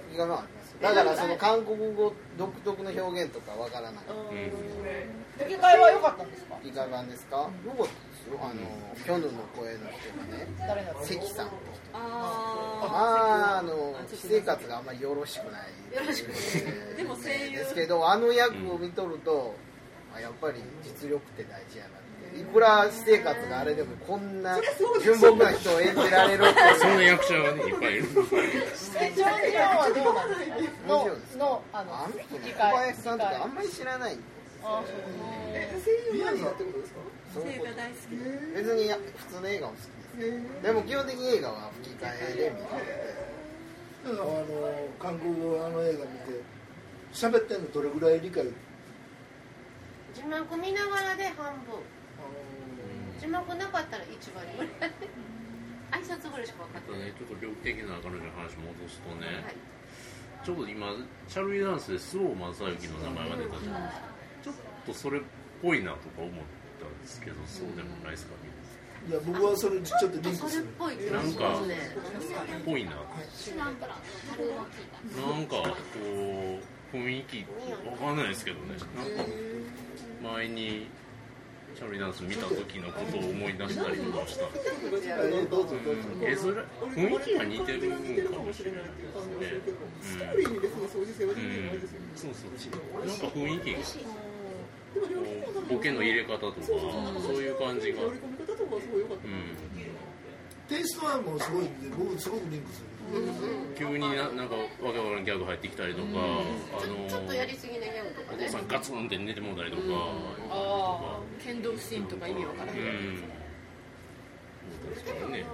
S6: 吹き替え版あります。だからその韓国語独特の表現とかわからない。
S3: 吹き替えは良かったんですか？
S6: 吹き替え版ですか、よかったですよあのキョヌの声の人がね関さんって人
S5: あ
S6: まああの私生活があんまりよろしくない
S4: よろしく
S6: ない
S5: でも声優
S6: ですけどあの役を見とると、あやっぱり実力って大事やなっていくら私生活があれでもこんな純朴な人を演じられるって
S1: そん
S6: いう
S1: な役者がねいっぱいいる
S3: ジョン・ジョンはどうなんですかののあの
S6: あの人小林さんとかあんまり知らない
S3: あ
S7: え声優マニアってことですか
S6: そういうこと
S5: 声優が大好き
S6: 別に普通の映画も好きです。でも基本的に映画は吹き替えで見て
S2: だからあの韓国語のあの映画見て喋ってんのどれぐらい理解？
S4: 字幕見ながらで半分。
S2: あ
S4: 字幕なかったら1割ぐらい。挨拶ぐらいしか分かってない、
S1: ねちょっと猟奇的な彼女の話戻すとね、
S4: はい、
S1: ちょうど今シャルウィダンスでスロー正幸の名前が出たじゃないですか。ちょっとそれっぽいなとか思ったんですけどそうでもないですかね
S2: いや僕はそれちょっとリンク
S4: そ
S2: する
S1: なんかぽいな。なんかこう雰囲気わかんないですけどね。なんか前にシャルウィダンス見た時のことを思い出したりとかした
S2: えどうぞどうぞ
S1: 絵面雰囲気が似てるんかもしれないですね。
S7: ストーリーに別に相似性は全然ないですよね。
S1: そうそうそう。なんか雰囲気がボケの入れ方とかそういう感じが。
S7: 乗り込み方とかはすごい良かった
S1: うん。
S2: テイストはもうすごいんで僕すごくリンクする。
S1: 急にななんかわけわからんギャグ入ってきたりとか、あの
S4: ちょっとやりすぎなギャグとかね。
S1: お父さんガツンって寝てもうたりとか、
S3: あ
S5: 剣道シーンとか意味わから
S1: う
S5: ない、
S1: うですからね、
S3: で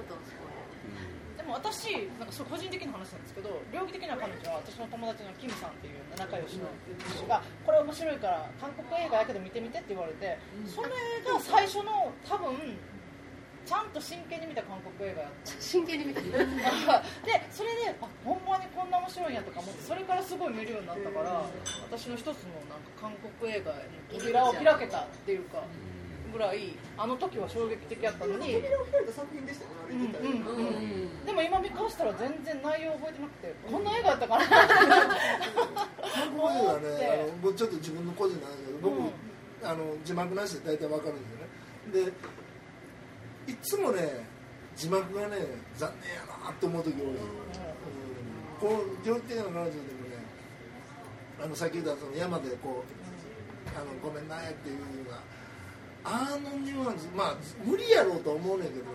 S3: も私なんか個人的な話なんですけど猟奇的な彼女は私の友達のキムさんっていう仲良しの人がこれ面白いから韓国映画やけど見てみてって言われてそれが最初の多分ちゃんと真剣に見た韓国映画やった。
S4: 真剣に見た。[LAUGHS]
S3: でそれであほんまにこんな面白いんやとか思ってそれからすごい見るようになったから私の一つのなんか韓国映画の扉を開けたっていうかぐらいあの時は衝撃的やったのに、
S7: 扉を開いた作品で
S3: も今見返したら全然内容覚えてなくてこんな映画やったかな。
S2: はね。あの僕ちょっと自分の個人なんですけど僕、
S3: うん。
S2: あの字幕なしで大体わかるんですよね。でいつもね字幕がね残念やなって思う時多い、うん、この上手な彼女でもねあのさっき言ったその山でこうあのごめんなっていうあのニュアンスまあ無理やろうと思うねんけどね。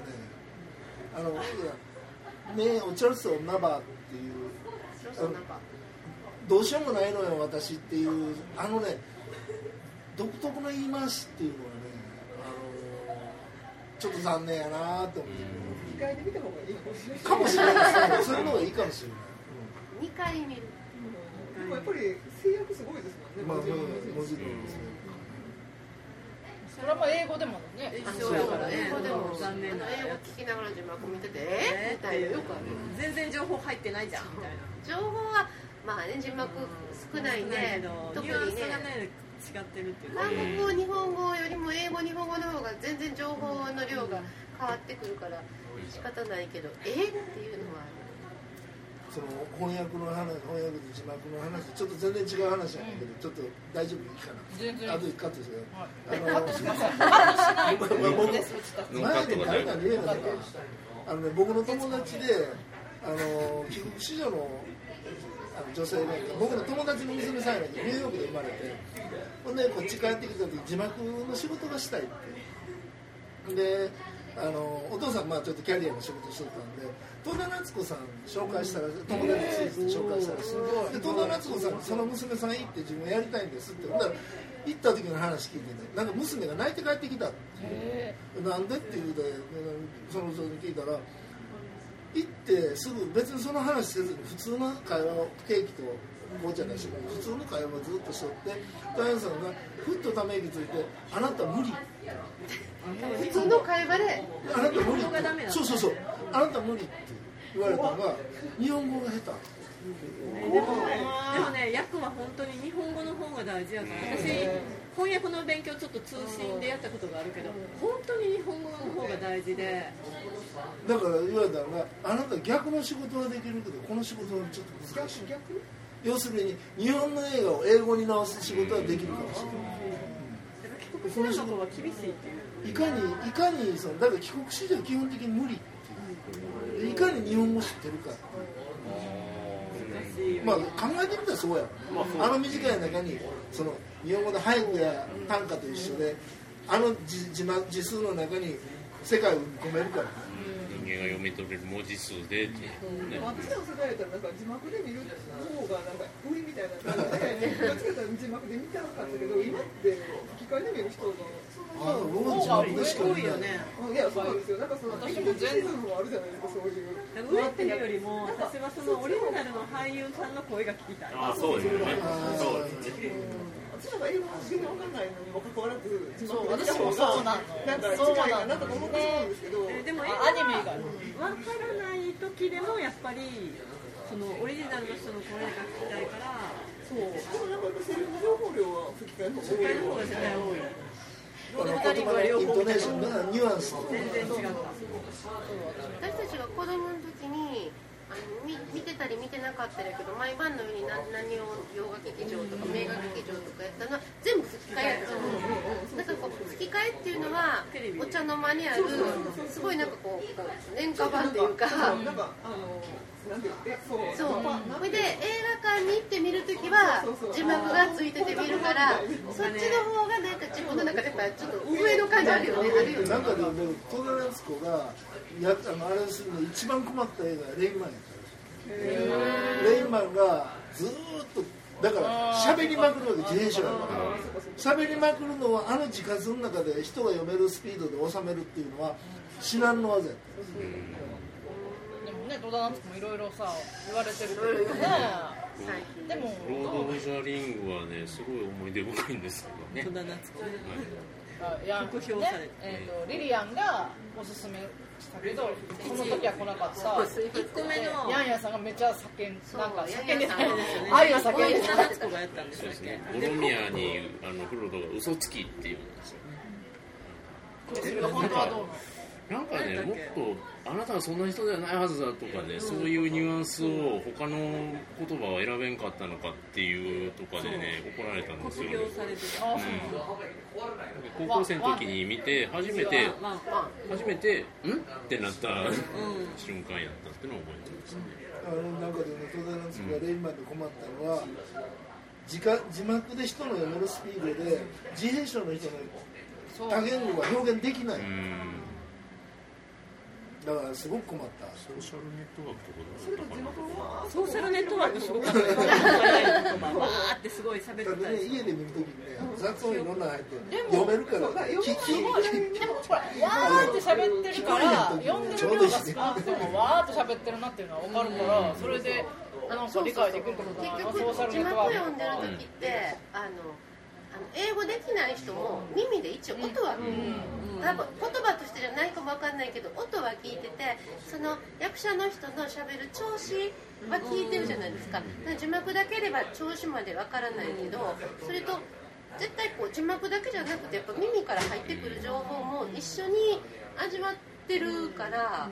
S2: あのいや [LAUGHS] ねおちょっとナバっていうどうしようもないのよ私っていう。あのね独特の言い回しっていうのはね、あのちょっと残念やなと思って、
S7: 機械で見た方がいいかもしれない
S2: ですそういうのがいいかもしれない、
S4: 2回見る。
S7: でもやっぱり制約すごいです
S2: うん、
S7: もんね。
S2: まあまあもちろんですね、
S3: それはまあ英語でもね
S5: 一
S4: あ
S5: 緒だからね。
S4: 英語でも
S5: 残念な
S4: 英語聞きながら字幕見ててえーみたいなよくある
S5: 全然情報入ってないじゃん。みたいな
S4: 情報はまあね字幕少ないんで特
S5: ニュアン
S4: にね
S5: スがね違ってるっていうか。
S4: 韓国語日本語よりも英語日本語の方が全然情報の量が変わってくるから仕方ないけどえーっていうのは
S2: その翻訳の話翻訳と字幕の話ちょっと全然違う話なんだけど、ちょっと大丈夫いいかな？
S3: 全然。
S2: あと
S3: で
S1: カットが大丈夫
S2: 前に誰かに言えたのか。あのね僕の友達であの帰国子女のあの女性なんか僕の友達の娘さんやけどニューヨークで生まれてほんでこっち帰ってきた時字幕の仕事がしたいって。であのお父さんまあちょっとキャリアの仕事してたんで戸田夏子さん紹介したら友達ついて紹介したらで戸田夏子さんにその娘さん行って自分やりたいんですってほんだら行った時の話聞いてねなんか娘が泣いて帰ってきたってなんでって言うてその人に聞いたら行ってすぐ別にその話せずに普通の会話をケーキと紅茶出して普通の会話をずっとしとってダイアンさんがふっとため息ついて「あなた無理」
S4: 普通の会話で
S2: あなた無理。そうそうそう。あなた無理って言われたのが日本語が下
S5: でもね訳は本当に日本語の方が大事やから私翻訳の勉強ちょっと通信でやったことがあるけど本当に日本語の方が大事で。
S2: 手だから言われたのがあなた逆の仕事はできるけどこの仕事はちょっと難しい。
S7: 逆？
S2: 要するに日本の映画を英語に直す仕事はできるかもしれない、
S5: その仕事は厳しいっていう
S2: いかにいかにそのだから帰国子女は基本的に無理っていう。いかに日本語知ってるかまあ考えてみたらそうや、あの短い中にその日本語の俳句や短歌と一緒であの字字字数の中に世界を込めるから。
S1: 人間が読み取れる文字数でって
S7: いうね、私の世代だったらなんか字幕で見る方がなんか売りみたいな感じでどっちかと字幕で見たかったけど今って吹き替えで見る人が
S2: ああ、僕字幕でしか見
S7: ないねいやそうなんですよなんかその私も全部もあるじゃないですかそういう
S5: 上っていうよりも私はそのオリジナルの俳優さんの声が聞きたい
S1: あそうですね。そう。ですね
S7: 私なんか英語全然わかんないのにもかかわらず字幕
S3: で見た方がなんか近いかな
S7: とか思ってしまうんですけど、
S5: でも
S3: アニメ以外
S5: わからない時でもやっぱりそのオリジナルの人の声が聞きたいから。
S7: そう。でもなんかセリフ情報量は吹き替えの
S5: 方が絶対多い。
S2: あの言葉のイントネーションがニュアンス
S5: 全然違った。
S4: 私たちが子供の時に見見てたり見てなかったりやけど毎晩のように何何を洋画劇場とか名画劇場とかやったのは全部吹き替えやった。のなんかこう吹き替えっていうのはお茶の間にあるすごいなんかこう廉価版っていうかそう。それで映画館に行って見るときは字幕がついてて見るからそっちの方がなんか自分の中でやっぱちょっと上の感じあるよね。あるよね。
S2: なんかでも戸田夏子がやあのあれするの一番困った映画レインマンやったレインマンがずっとだから喋りまくるわけ自転車やから喋りまくるのはあの字数の中で人が読めるスピードで収めるっていうのは至難の技やった
S3: ね戸田夏子もいろいろさ言われてるけどね。でも
S1: ロード・オブ・ザ・リングはねすごい思い出深いんですけどね。戸田夏子、はい。
S3: いや、ねえーと、リリアンがおすすめしたけどその時は来なかった。
S5: 1個目の。
S3: ヤンヤンさんがめっちゃ叫んなんか叫んでた。
S5: 愛は叫んでた。夏子がやったんです
S1: よね。ボロミアにあのフロドが嘘つきっていうんですよね。なんかねもっとあなたはそんな人ではないはずだとかね、そういうニュアンスを他の言葉は選べんかったのかっていうとかでね怒られたんですよ、ね、うん、高校生の時に見て初めて初めて「ん?」ってなった瞬間やったっていうのを覚えてましたね。
S2: あの中でね戸田夏子がレインマンで困ったのは、字か字幕で人の読めるスピードで自閉症の人の多言語が表現できない、うんだからすごく困った。
S1: ソーシャルネットワークとか
S5: それと地元はソーシャルネットワークすごかったわーってすごい。喋ってた、
S2: ね、家で見るときにね雑音いろんな入って読めるから聞き
S3: でもほらわーって喋ってるから読んでる量が少なくてもわーっと喋ってるなっていうのは分かるからそれでなんか理解できるってことな
S4: のソーシャルネットワーク読んでる時ってあのあの英語できない人も耳で一応音は、うん、多分言葉としてじゃないかも分かんないけど音は聞いててその役者の人のしゃべる調子は聞いてるじゃないですか。字幕だければ調子まで分からないけどそれと絶対こう字幕だけじゃなくてやっぱ耳から入ってくる情報も一緒に味わってるから。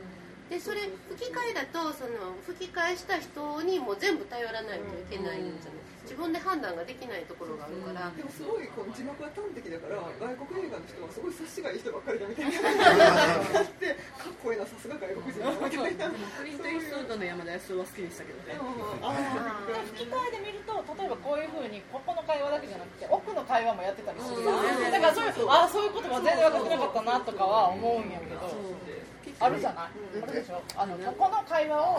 S4: でそれ吹き替えだとその吹き替えした人にも全部頼らないといけないんじゃない自分で判断ができないところがあるから、
S7: でもすごいこう字幕が端的だから外国映画の人はすごい察しがいい人ばっかりだみたい。なかってかっこいいなさすが外国人だみたいな。
S5: クリント・イーストウッドの山田康夫は好きでしたけどね。
S3: 吹き替えで見ると例えばこういうふうにここの会話だけじゃなくて奥の会話もやってたりするだからそういうあそういうことは全然分かってなかったなとかは思うんやけどあるじゃない、あるでしょ？あのここの会話を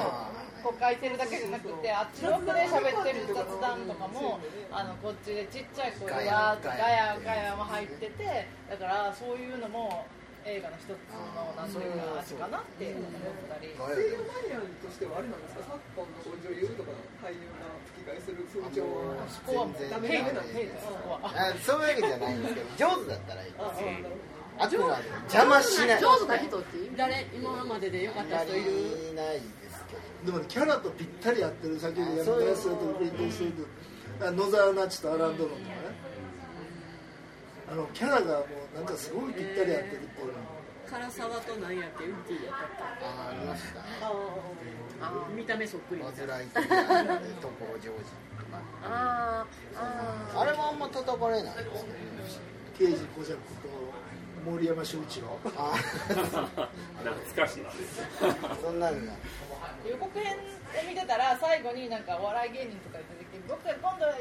S3: こう書いてるだけじゃなくてあっちの奥で喋ってる雑談とかもあのこっちでちっちゃい声でガヤガヤ。も入っててだからそういうのも映画の一つのなんていうか味かなって思ったり。
S7: 声優マニアとしてはあれなんですか？昨今の女優とか俳優が吹き替えする風潮は。そこはもうダメなん
S6: ですそういうわけじゃないんですけど上手だったらいいですあくまで邪魔しない。
S4: 上手な人って
S5: 誰今まででよかった人いる？
S6: いないですけ
S2: どでも、ね、キャラとぴったり合ってる先ほどやったやつとクリント・イースト野沢那智とアラン・ドロンとかね。あのキャラがもうなんかすごいぴったり合ってるっていうの。
S5: 唐沢と何やってウッディやったっけ？
S6: ああありました
S5: あ見た目そっくり
S6: バズ・ライトイヤーとこジョー。ジか
S4: あ
S6: ああれはあんま叩かれないです
S2: けど刑事小尺と森山修一郎。あ。
S8: 懐かしい
S6: そんなんだ
S3: 予告編を見てたら最後になんかお笑い芸人とか出てきて僕は今度は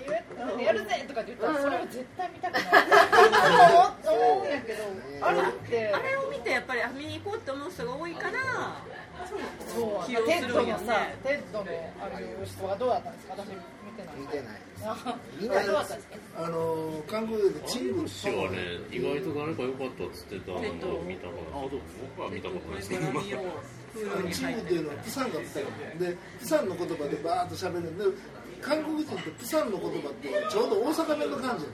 S3: やるぜとかって言ったらそれは絶対見たくない思うんやけどあれって。
S5: あれを見てやっぱり見に行こうって思う人が多いから
S3: そう。テッドのさテッドのあれ人はどうだったんですか？私見てない。
S6: 見てない。
S3: 見ない。です
S2: あの韓国でチング
S1: 氏はね意外と誰か良かったっつってたのを見たからあ僕は見たことない。ですけど
S2: チングってい。うのはプサンがプサンでプサンの言葉でバーッと喋るんで韓国人ってプサンの言葉ってちょうど大阪弁の感じ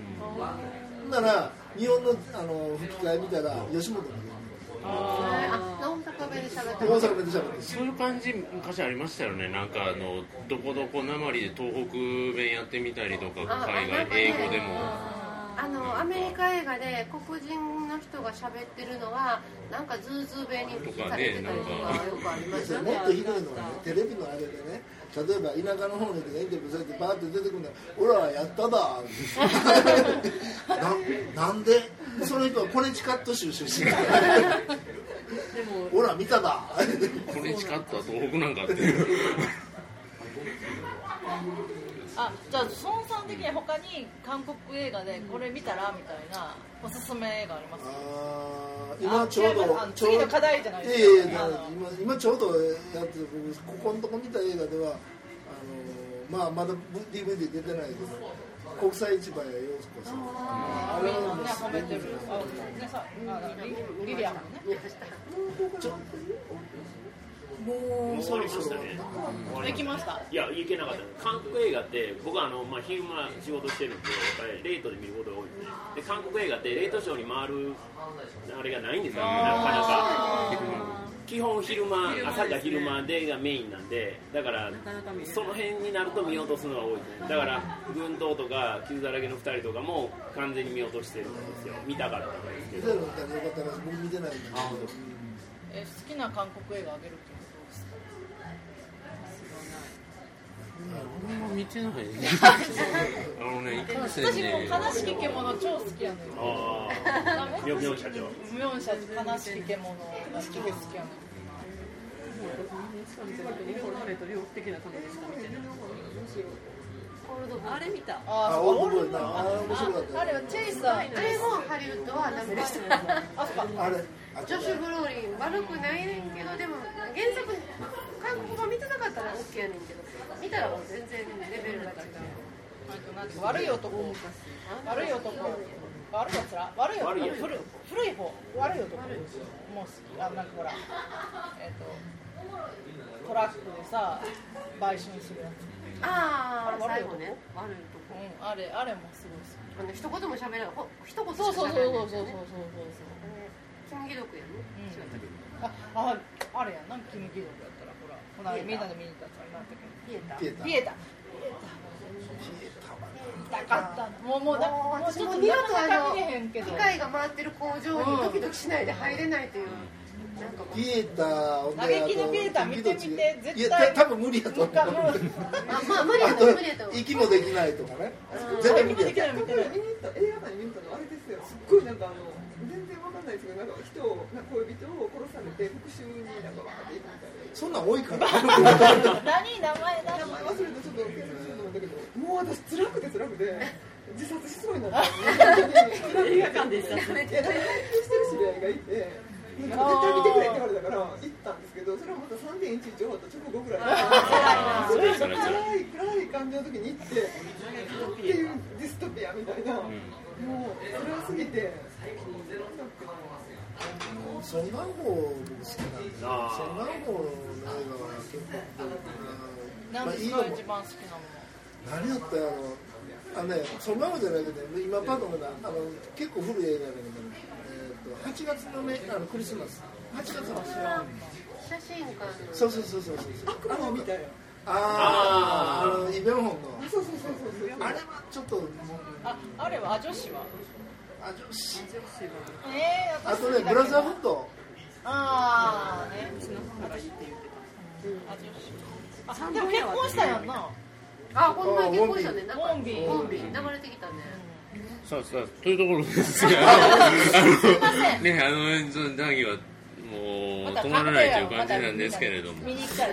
S2: なら日本のあの吹き替え見たら吉本の
S4: あ大阪
S2: 大阪弁で喋って
S1: そういう感じ昔ありましたよね。なんかあのどこどこなまりで東北弁やってみたりとか海外英語でも。
S4: あのアメリカ映画で黒人の人が喋ってるのはなんかズーズー弁にされてたりとかよくあります。よね
S2: もっとひどいのはねテレビのあれでね例えば田舎の方の人がインタビューされてバーって出てくるんだ「俺はやっただ」[LAUGHS] ななんで？その人はコネチカット州出身だほら見ただ
S1: コネチカットは東北なんか。って
S3: あじゃあ孫さん的に他に韓国映画でこれ見たらみたいなおすすめ映画ありますか？
S2: 今ちょうど
S3: 次の課題じゃないです
S2: か、え今今ちょうどやってここのとこ見た映画ではあのまあまだ DVD 出てないけど国際市場や洋子さん
S3: あれはね褒めてるあねさリリアもね
S2: ちょもう
S8: 終わりました。ね。
S3: 行きました。
S8: いや、行けなかった。韓国映画って、僕はあの、まあ、昼間仕事してるんで、やっぱりレートで見ることが多いんで、韓国映画ってレートショーに回る。あれがないんですよ、なかなか。基本昼間、朝か昼間でがメインなんで、だから、その辺になると見落とすのが多いですね。だから、軍刀とか、傷だらけの二人とかも完全に見落としてるんですよ。見たかったんですけど。
S2: 僕見てないんだけど。
S3: え、好きな韓国映画あげるって
S1: 俺も見てないあのね、いかんせんね
S3: 私も悲しき獣超好きやねん。
S8: ああ。ミョンミョン社長。
S3: ミョン社長悲しき獣がすげえ好きやねん。
S5: あれ見た。
S2: ああ、オールドな。あれ面白かった。
S3: あれはチェイサー。
S4: あれもハリウッドはなんか
S2: あれ。
S4: ジョシュ・ブローリン悪くないねんけどでも原作韓国版見てなかった。ら OK やねんけど見たらもう全然レベルが違う。
S3: 悪い男悪い男。悪いやつら。悪い男。古い古い方。悪い男も好き。あなんかほらえっ、ー、とトラックでさ売春するやつ。
S4: ああ悪い男、ね、悪い男、
S3: うん、あれあれもすごい好き。
S4: 一言も喋れない一言
S3: しか喋ない、そうそうそうそうそうそう。そう
S4: キムギドクやね、
S3: う、ああれやなんキムギドクやったらほらこのみんなで見に行ったやつあれなんだけ？どピエタ。ピエタ。ピエタ。痛かったもうもうだもうちょっと
S4: 二度とあの機械が回ってる工場にドキドキしないで入れないという、
S2: ピエタ
S3: 嘆きのピエタ見てみて絶
S2: 対。多分無理やと思う。
S4: あまあ無理やと無理やと
S2: 息もできないとかね。絶対無理や。
S7: 見てない見に行った映画館に見に行ったのあれですよ。すっごいなんかあのないですけどなんか人を恋人を殺されて復讐になんかわかっていくみたいな。
S2: そんなん多いから。
S3: 何名前
S7: 名前忘れてちょっと検索するのもだけどもう私辛くて辛くて自殺しそうになって
S5: 映画館で
S7: してる知り合いがいて絶対見てくれって言われたから行ったんですけどそれはまた3.11終わった直後ぐらい。暗い。暗い。感じの時に行ってっていうディストピアみたいな、もう辛すぎて
S2: ソン・ガンホ僕好きなんですよソン・ガンホの映画は結構
S3: 何ですか一番好きなも
S2: の何やったやろあのねソン・ガンホじゃないけど今パッと思ったあの結構古い映画だけど、えー、と8月のねあのクリスマス8月の
S4: 写真館
S2: そうそうそうそう。そう
S7: 悪魔みたいな
S2: あああのイ・ベンホンの
S7: そうそうそうそう。
S2: あれはちょっと
S3: ああれはアジョシは？
S2: アジョシ
S3: えー、
S2: あとねブラザーフット？
S3: ああね。うちの母がいいって言ってた、うん、アジョシあでも結婚したやんな。
S2: あ
S4: あほんまに結婚したね。なんかモンビ。ーモンビ。ー流れてきたね。
S1: さあさあというところですがあのねあのその談義はもう止まらないという感じなんですけれども、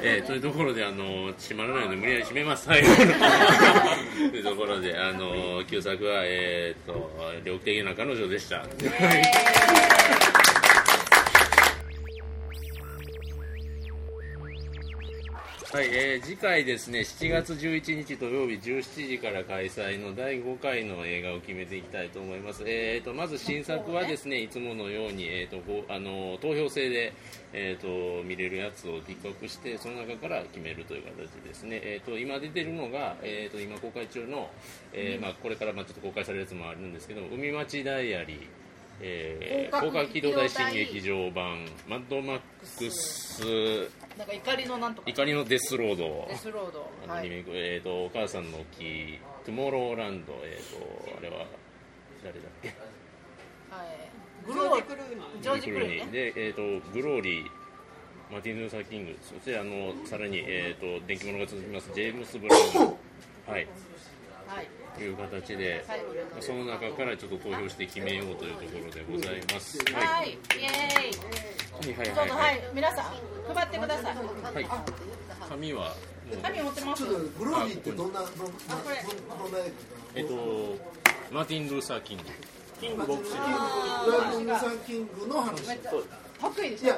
S1: えー、というところであの閉まらないので無理やり閉めます。最後のというところであの旧作はえっ、ー、と猟奇的な彼女でした。はい、えー、次回ですね、7月11日土曜日17時から開催の第5回の映画を決めていきたいと思います。えーと、まず新作はですね、いつものように、えーと、ごあの投票制で、えーと、見れるやつをピックアップして、その中から決めるという形ですね。えーと、今出てるのが、えー、と今公開中の、えー、まあ、これからまあちょっと公開されるやつもあるんですけど、海町ダイアリー、えー、攻殻機動隊新劇場版マッドマックス
S3: なんか怒りのなんとか。
S1: 怒りのデスロード。
S3: デスロード。
S1: はい、えーと、お母さんの木トゥモローランドえっ、ー、とあれは誰だっけ？
S3: はい。グローリー。ジョージ・クルーニー
S1: で、えーと、グローリーマティン・ルーサー・キング。そしてあのさらに、えーと、電気物が続きます。ジェームス・ブラウン。はい、はいいう形で、はい、その中からちょっと投票して決めようというところでございます。
S3: はい、イエーイ。はいはいはい、はい、皆さん配ってください。はい。
S1: 紙は
S3: 紙持ってます？
S2: ちょっとグローリーってどんなどんなどんな
S1: えっとマーティンルーサーキング。
S2: キングボクシング。マーティンルーサーキングの話。
S3: 得意でしょ。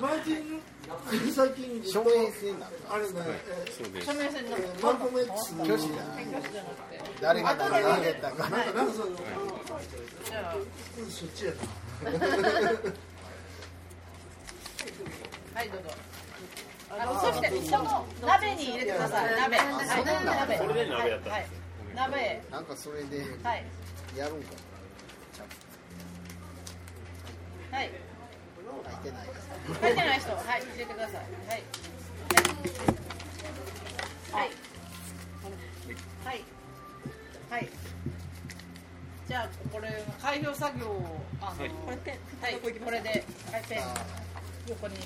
S2: マーティンル指先に
S6: 署名戦な
S2: あれね、
S1: そうです。
S3: 署名戦の
S2: マルコム X
S6: 挙手じゃ誰が投げたか
S2: なんかなんかそうじゃあそっちやな
S3: はいどうぞあのそしてその鍋に入れてください鍋はい鍋
S8: これで鍋やった
S3: はい鍋
S6: なんかそれでやるんか
S3: はい
S6: てない。です
S3: 書い。てない。人はい。入れてください。はい。はい。はい。はい。じゃあこれ開票作業をあの、はい、これペンはい。これではい。ペン横に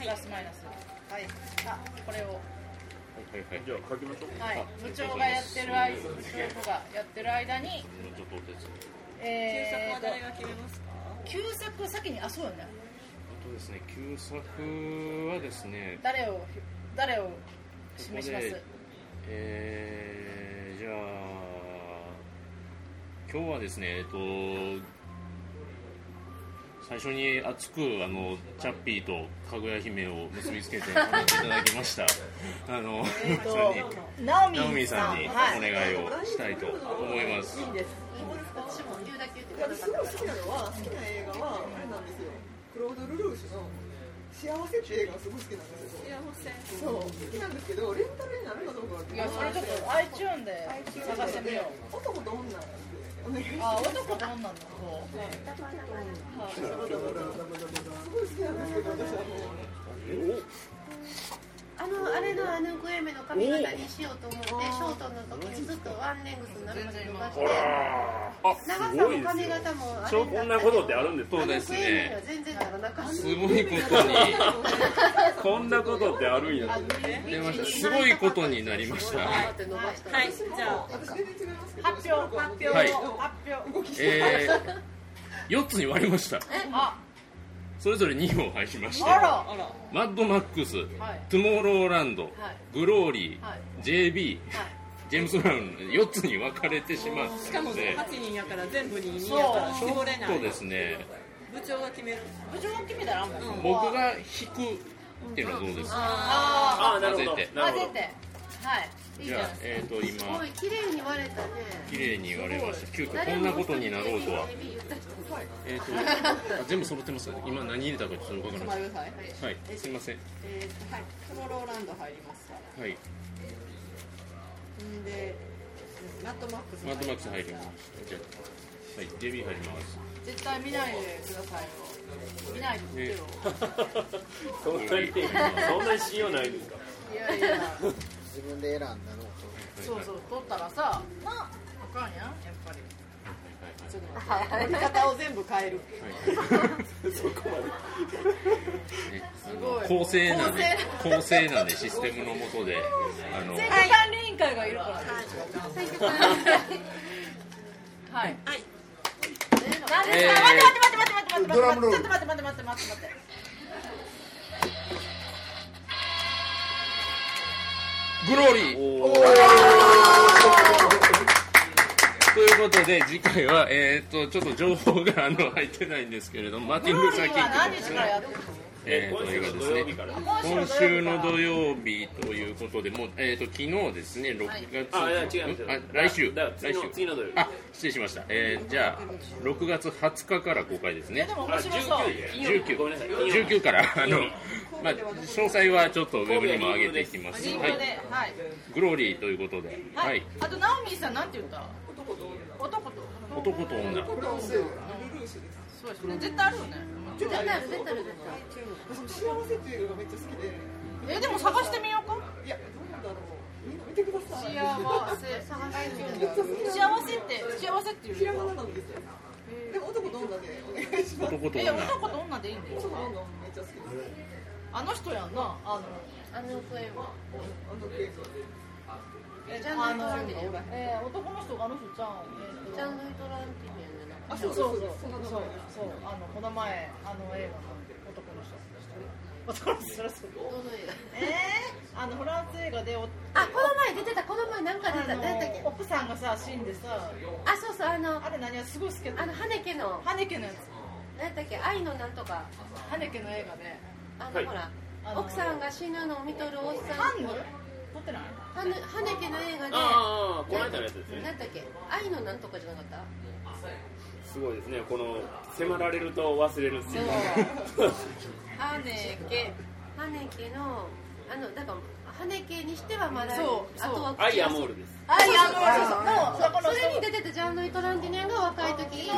S3: プラスマイナスはい。あこれを
S8: はい。はい、じゃあ書きましょう。
S3: はい、部長がやってる間、部長がやってる間に。
S5: えー、旧作は誰が決めますか。
S3: 旧作先に、あ、そうよね。
S1: とですね旧作はですね
S3: 誰を誰を示します？
S1: えー、じゃあ今日はですねえっと最初に熱くあのチャッピーとかぐや姫を結びつけていただきました [LAUGHS] あの、
S3: えー、[LAUGHS] とナオ
S1: ミさんにお願いをしたいと思います。はい、いいです。
S7: 私も言うだけ言ってください。好きなのは好きな映画はあれなんですよ。クロード・ルルーシュの幸せって映画がすごい好きなんですよ幸せそう好きなんですけど。レンタルになるかどうか
S3: いやそれちょっと iTune で探してみよう。
S7: 男と女
S3: あ男と女のそう、はい、
S7: すごい好きなんですけど私はもう
S4: あのあれのあのグエメの髪型にしようと思ってショートの時にずっとワンレングスになるまで伸ばして長さも髪型もあ
S8: れこんなことってあるんです
S1: そうですね
S4: 全然ならなかった
S1: すごいことに。[LAUGHS]
S8: こんなことってあるんや
S1: 出ました。すごいことになりました。はい
S3: じゃあ発表発表、
S1: はい、
S3: 発
S1: 表えー、4つに割りました。えあそれぞれ2票入りましてマッドマックス、はい、トゥモローランド、はい、グローリー、はい、JB、ジェームス・ブラウン4つに分かれてしまって
S5: しかも8人やから全部に2やから絞れない。
S1: そうですね。
S5: 部長が決める。
S3: 部長が決めたら、うん、
S1: 僕が引くっていうのはどうですか、
S3: あ
S8: あなるほど。混ぜ
S3: てはい。
S1: じゃあ、えっ、ー、と今。
S4: すごい綺麗に割れたね。
S1: 綺麗に割れました。急遽こんなことになろうとは。えっ、ー、と全部揃ってます今何入れたかちょっと分からないはい、すみません。
S5: えっ、ー、はい。トゥモローランド入ります
S1: はい。
S5: んでマッドマックス
S1: マッドマックス入りますじゃはい。JB 入ります。
S3: 絶対見ないでくださいよ。見ないでよ、[LAUGHS] [LAUGHS]
S8: そんなにそんなに信用ないですか？
S3: いやいや
S6: 自分で選んだの
S3: そうそう取ったらさなあかんやんやっぱり。撮り方を全部変える、[LAUGHS]
S8: そこま
S1: で、公正なね公正なねシステムのもとで
S3: あの選挙管理委員会がいるから。ね選挙管理委員会はい、はい。何ですか、待って待って待って待って待って待って待って待って待って待って待って待って
S1: グローリー。ということで次回は、えーと、とちょっと情報があの入ってないんですけれどもマーティン・ルーサー・キング
S3: 何日からやる
S1: えー、というですね。今週の土曜日ということでもう、えーと、昨日ですね6月、
S8: はい、あ違
S1: う来週。来週。
S8: 次の土曜日。
S1: あ失礼しました、えー、じゃあ6月20日から公開ですね。
S3: 19
S1: 19, 19からあの、まあ、詳細はちょっとウェブにも上げていきます。
S3: はい、
S1: グローリーということで、
S3: はい、あとナオミさんなんて言った？男と男と
S1: 男と女。
S3: そうですね。絶対あるよね絶対ある絶対ある絶対
S7: 幸せっていうのがめっちゃ好きで
S3: えでも探してみよ。うか
S7: いやどうなんだろう見てください
S3: 幸せ探して幸せって幸せっていう
S7: ひらがななんですよでも男と女でお願いします男と女
S3: 男と女でいいんだよ
S7: 男と女めっちゃ好き
S3: あの人やんなあの
S4: あの声は
S7: あの声
S3: えじゃあのえー、男の人があの人ちゃん、
S4: えー、ジャン・ルイトランティ
S3: あそうそうそうそうそうあのこの前あの映画の男の人。男の人。それそえー、あのフランス映画でお
S4: あこの前出てたこの前なんか出た。何だっけ？
S3: 奥さんがさ死んでさ。
S4: あそうそうあの
S3: あれ何？すごい好き
S4: あの羽毛の。
S3: 羽毛のやつ。
S4: 何だっけ？愛のなんとか。
S3: 羽毛の映画で。
S4: あの、ほら奥さんが死ぬのを見とるおっさん。
S3: ハンヌ撮ってない？
S4: 羽毛の映画で。
S8: ああこの間のやつですね。
S4: 何だっけ？愛のなんとかじゃなかった？
S8: すごいですね。この迫られると忘れるっていう。
S4: のあのだから羽毛にしてはまだ
S3: そう
S8: あとはアイアモールです。
S3: アイアモー
S4: ルそれに出てたジャン・ルイ・トランティネンが若い時の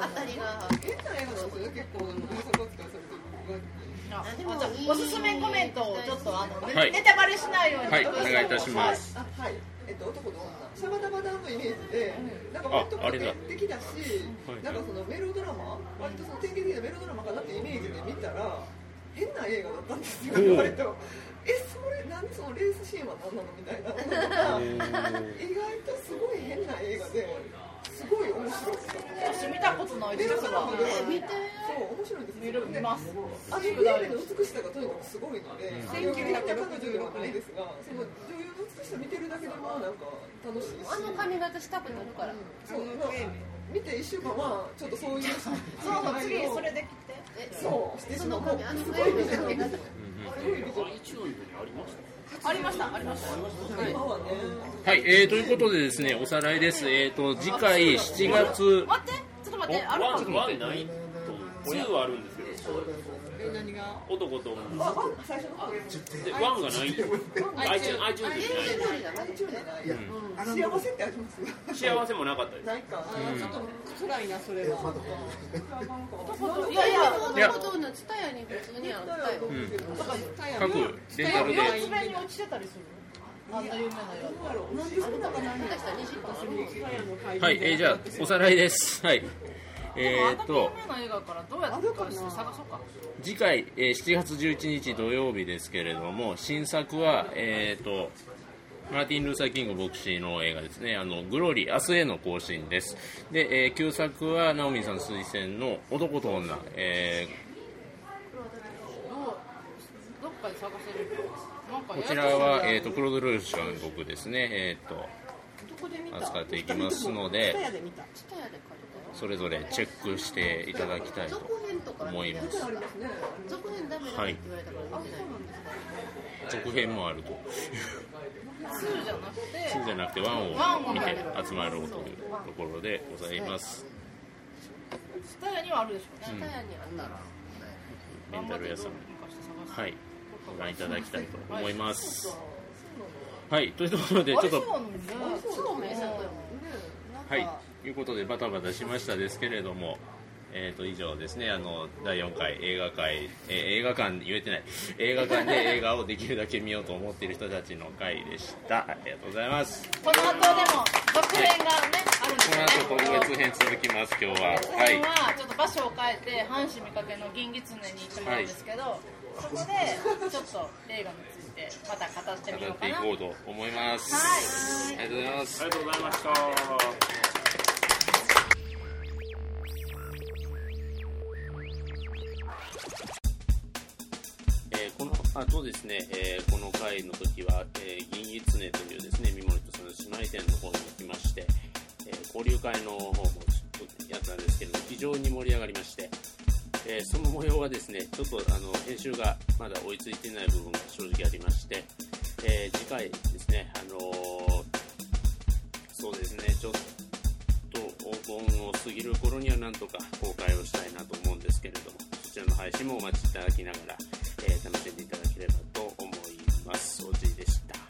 S4: あたりが。
S7: 変な映画なんですよ結構検索扱いされて
S3: るおすすめコメントをちょっとあの、はい、ネタバレしないように
S1: はい。お願いいたします。
S7: はい。えっと男の？シャバダバダのイメージで、なんか割と古典的だし、なんかそのメロドラマ、割とその典型的なメロドラマかなってイメージで見たら、変な映画だったんですよ、割と。え、それ、何そのレースシーンは何なのみたいな意外とすごい変な映画で、すごい面白い。
S3: 私見たことないです。
S7: そう面白いです
S3: 見る見ます。
S7: あの美しさがとにかくすごいので1966年。ですがその女優見てるだけでもなんか楽しいし
S4: あの髪型したくなるから
S7: そう見て1週間はちょっとそういうそう
S3: 次それで切って
S7: そう。して
S4: その髪あの髪型
S3: ありましたありました
S1: はい、えー、ということでですねおさらいです。えっ、ー、と次回7月。
S3: 待ってちょっと待ってある
S8: ワンワンないと2はあるんですけど男と女
S7: ワン最初の
S8: でワンがない iTunes
S7: でない幸せってあります
S8: 幸せもなかったです
S7: ないかちょっと辛いなそれは
S3: いやいや
S4: 男のツタヤに普通にあったよ
S1: 各レンタルで
S3: 爪に落ちてたりする
S1: はい、えー、じゃあおさらいですはいえー、と。次回、えー、7月11日土曜日ですけれども新作は、えーと、マーティン・ルーサー・キング牧師の映画ですね、あのグローリー、明日への更新です。で、えー、旧作はナオミさん推薦の男と女、えー、こちらは、えーと、クロード・ルーシ監督ですね、えーと、扱っていきますので。それぞれチェックしていただきたいと思います。
S4: 続編ダメだって言われたから見てない
S1: 続編もあると。
S3: 2じゃなくて
S1: 2じゃなくて1を見て集まろうというところでございます。
S3: スタヤにはあるでしょう
S4: ね。スタヤにあったら。
S1: レンタル屋さん。はい。ご覧いただきたいと思います。はい、というところでちょっと。はい。いうことでバタバタしましたですけれども、えー、と以上ですね。あの第4回映画会、えー、映画館言えてない。映画館で映画をできるだけ見ようと思っている人たちの会でした。ありがとうございます。
S3: この後でも続編がね、はい、あるんです
S1: ね。この後今月
S8: 続編続きます今日は。
S3: はい。はちょっと場所を変えて阪神見かけの銀狐に行ってもらうんですけど、はい、そこでちょっと映画についてまた語ってみようかな。
S8: 語っていこうと思います。
S3: はい。
S8: ありがとうございます。
S1: ありがとうございましたあとですね、えー、この回の時は、えー、銀狐というですね、三森とその姉妹店の方に行きまして、えー、交流会の方もやったんですけど非常に盛り上がりまして、えその模様はですね、ちょっとあの編集がまだ追いついてない部分が正直ありまして、え次回ですね、あのそうですね、ちょっと黄金を過ぎる頃にはなんとか公開をしたいなと思うんですけれども、そちらの配信もお待ちいただきながら、えー、楽しんでいただければと思います。おじいでした。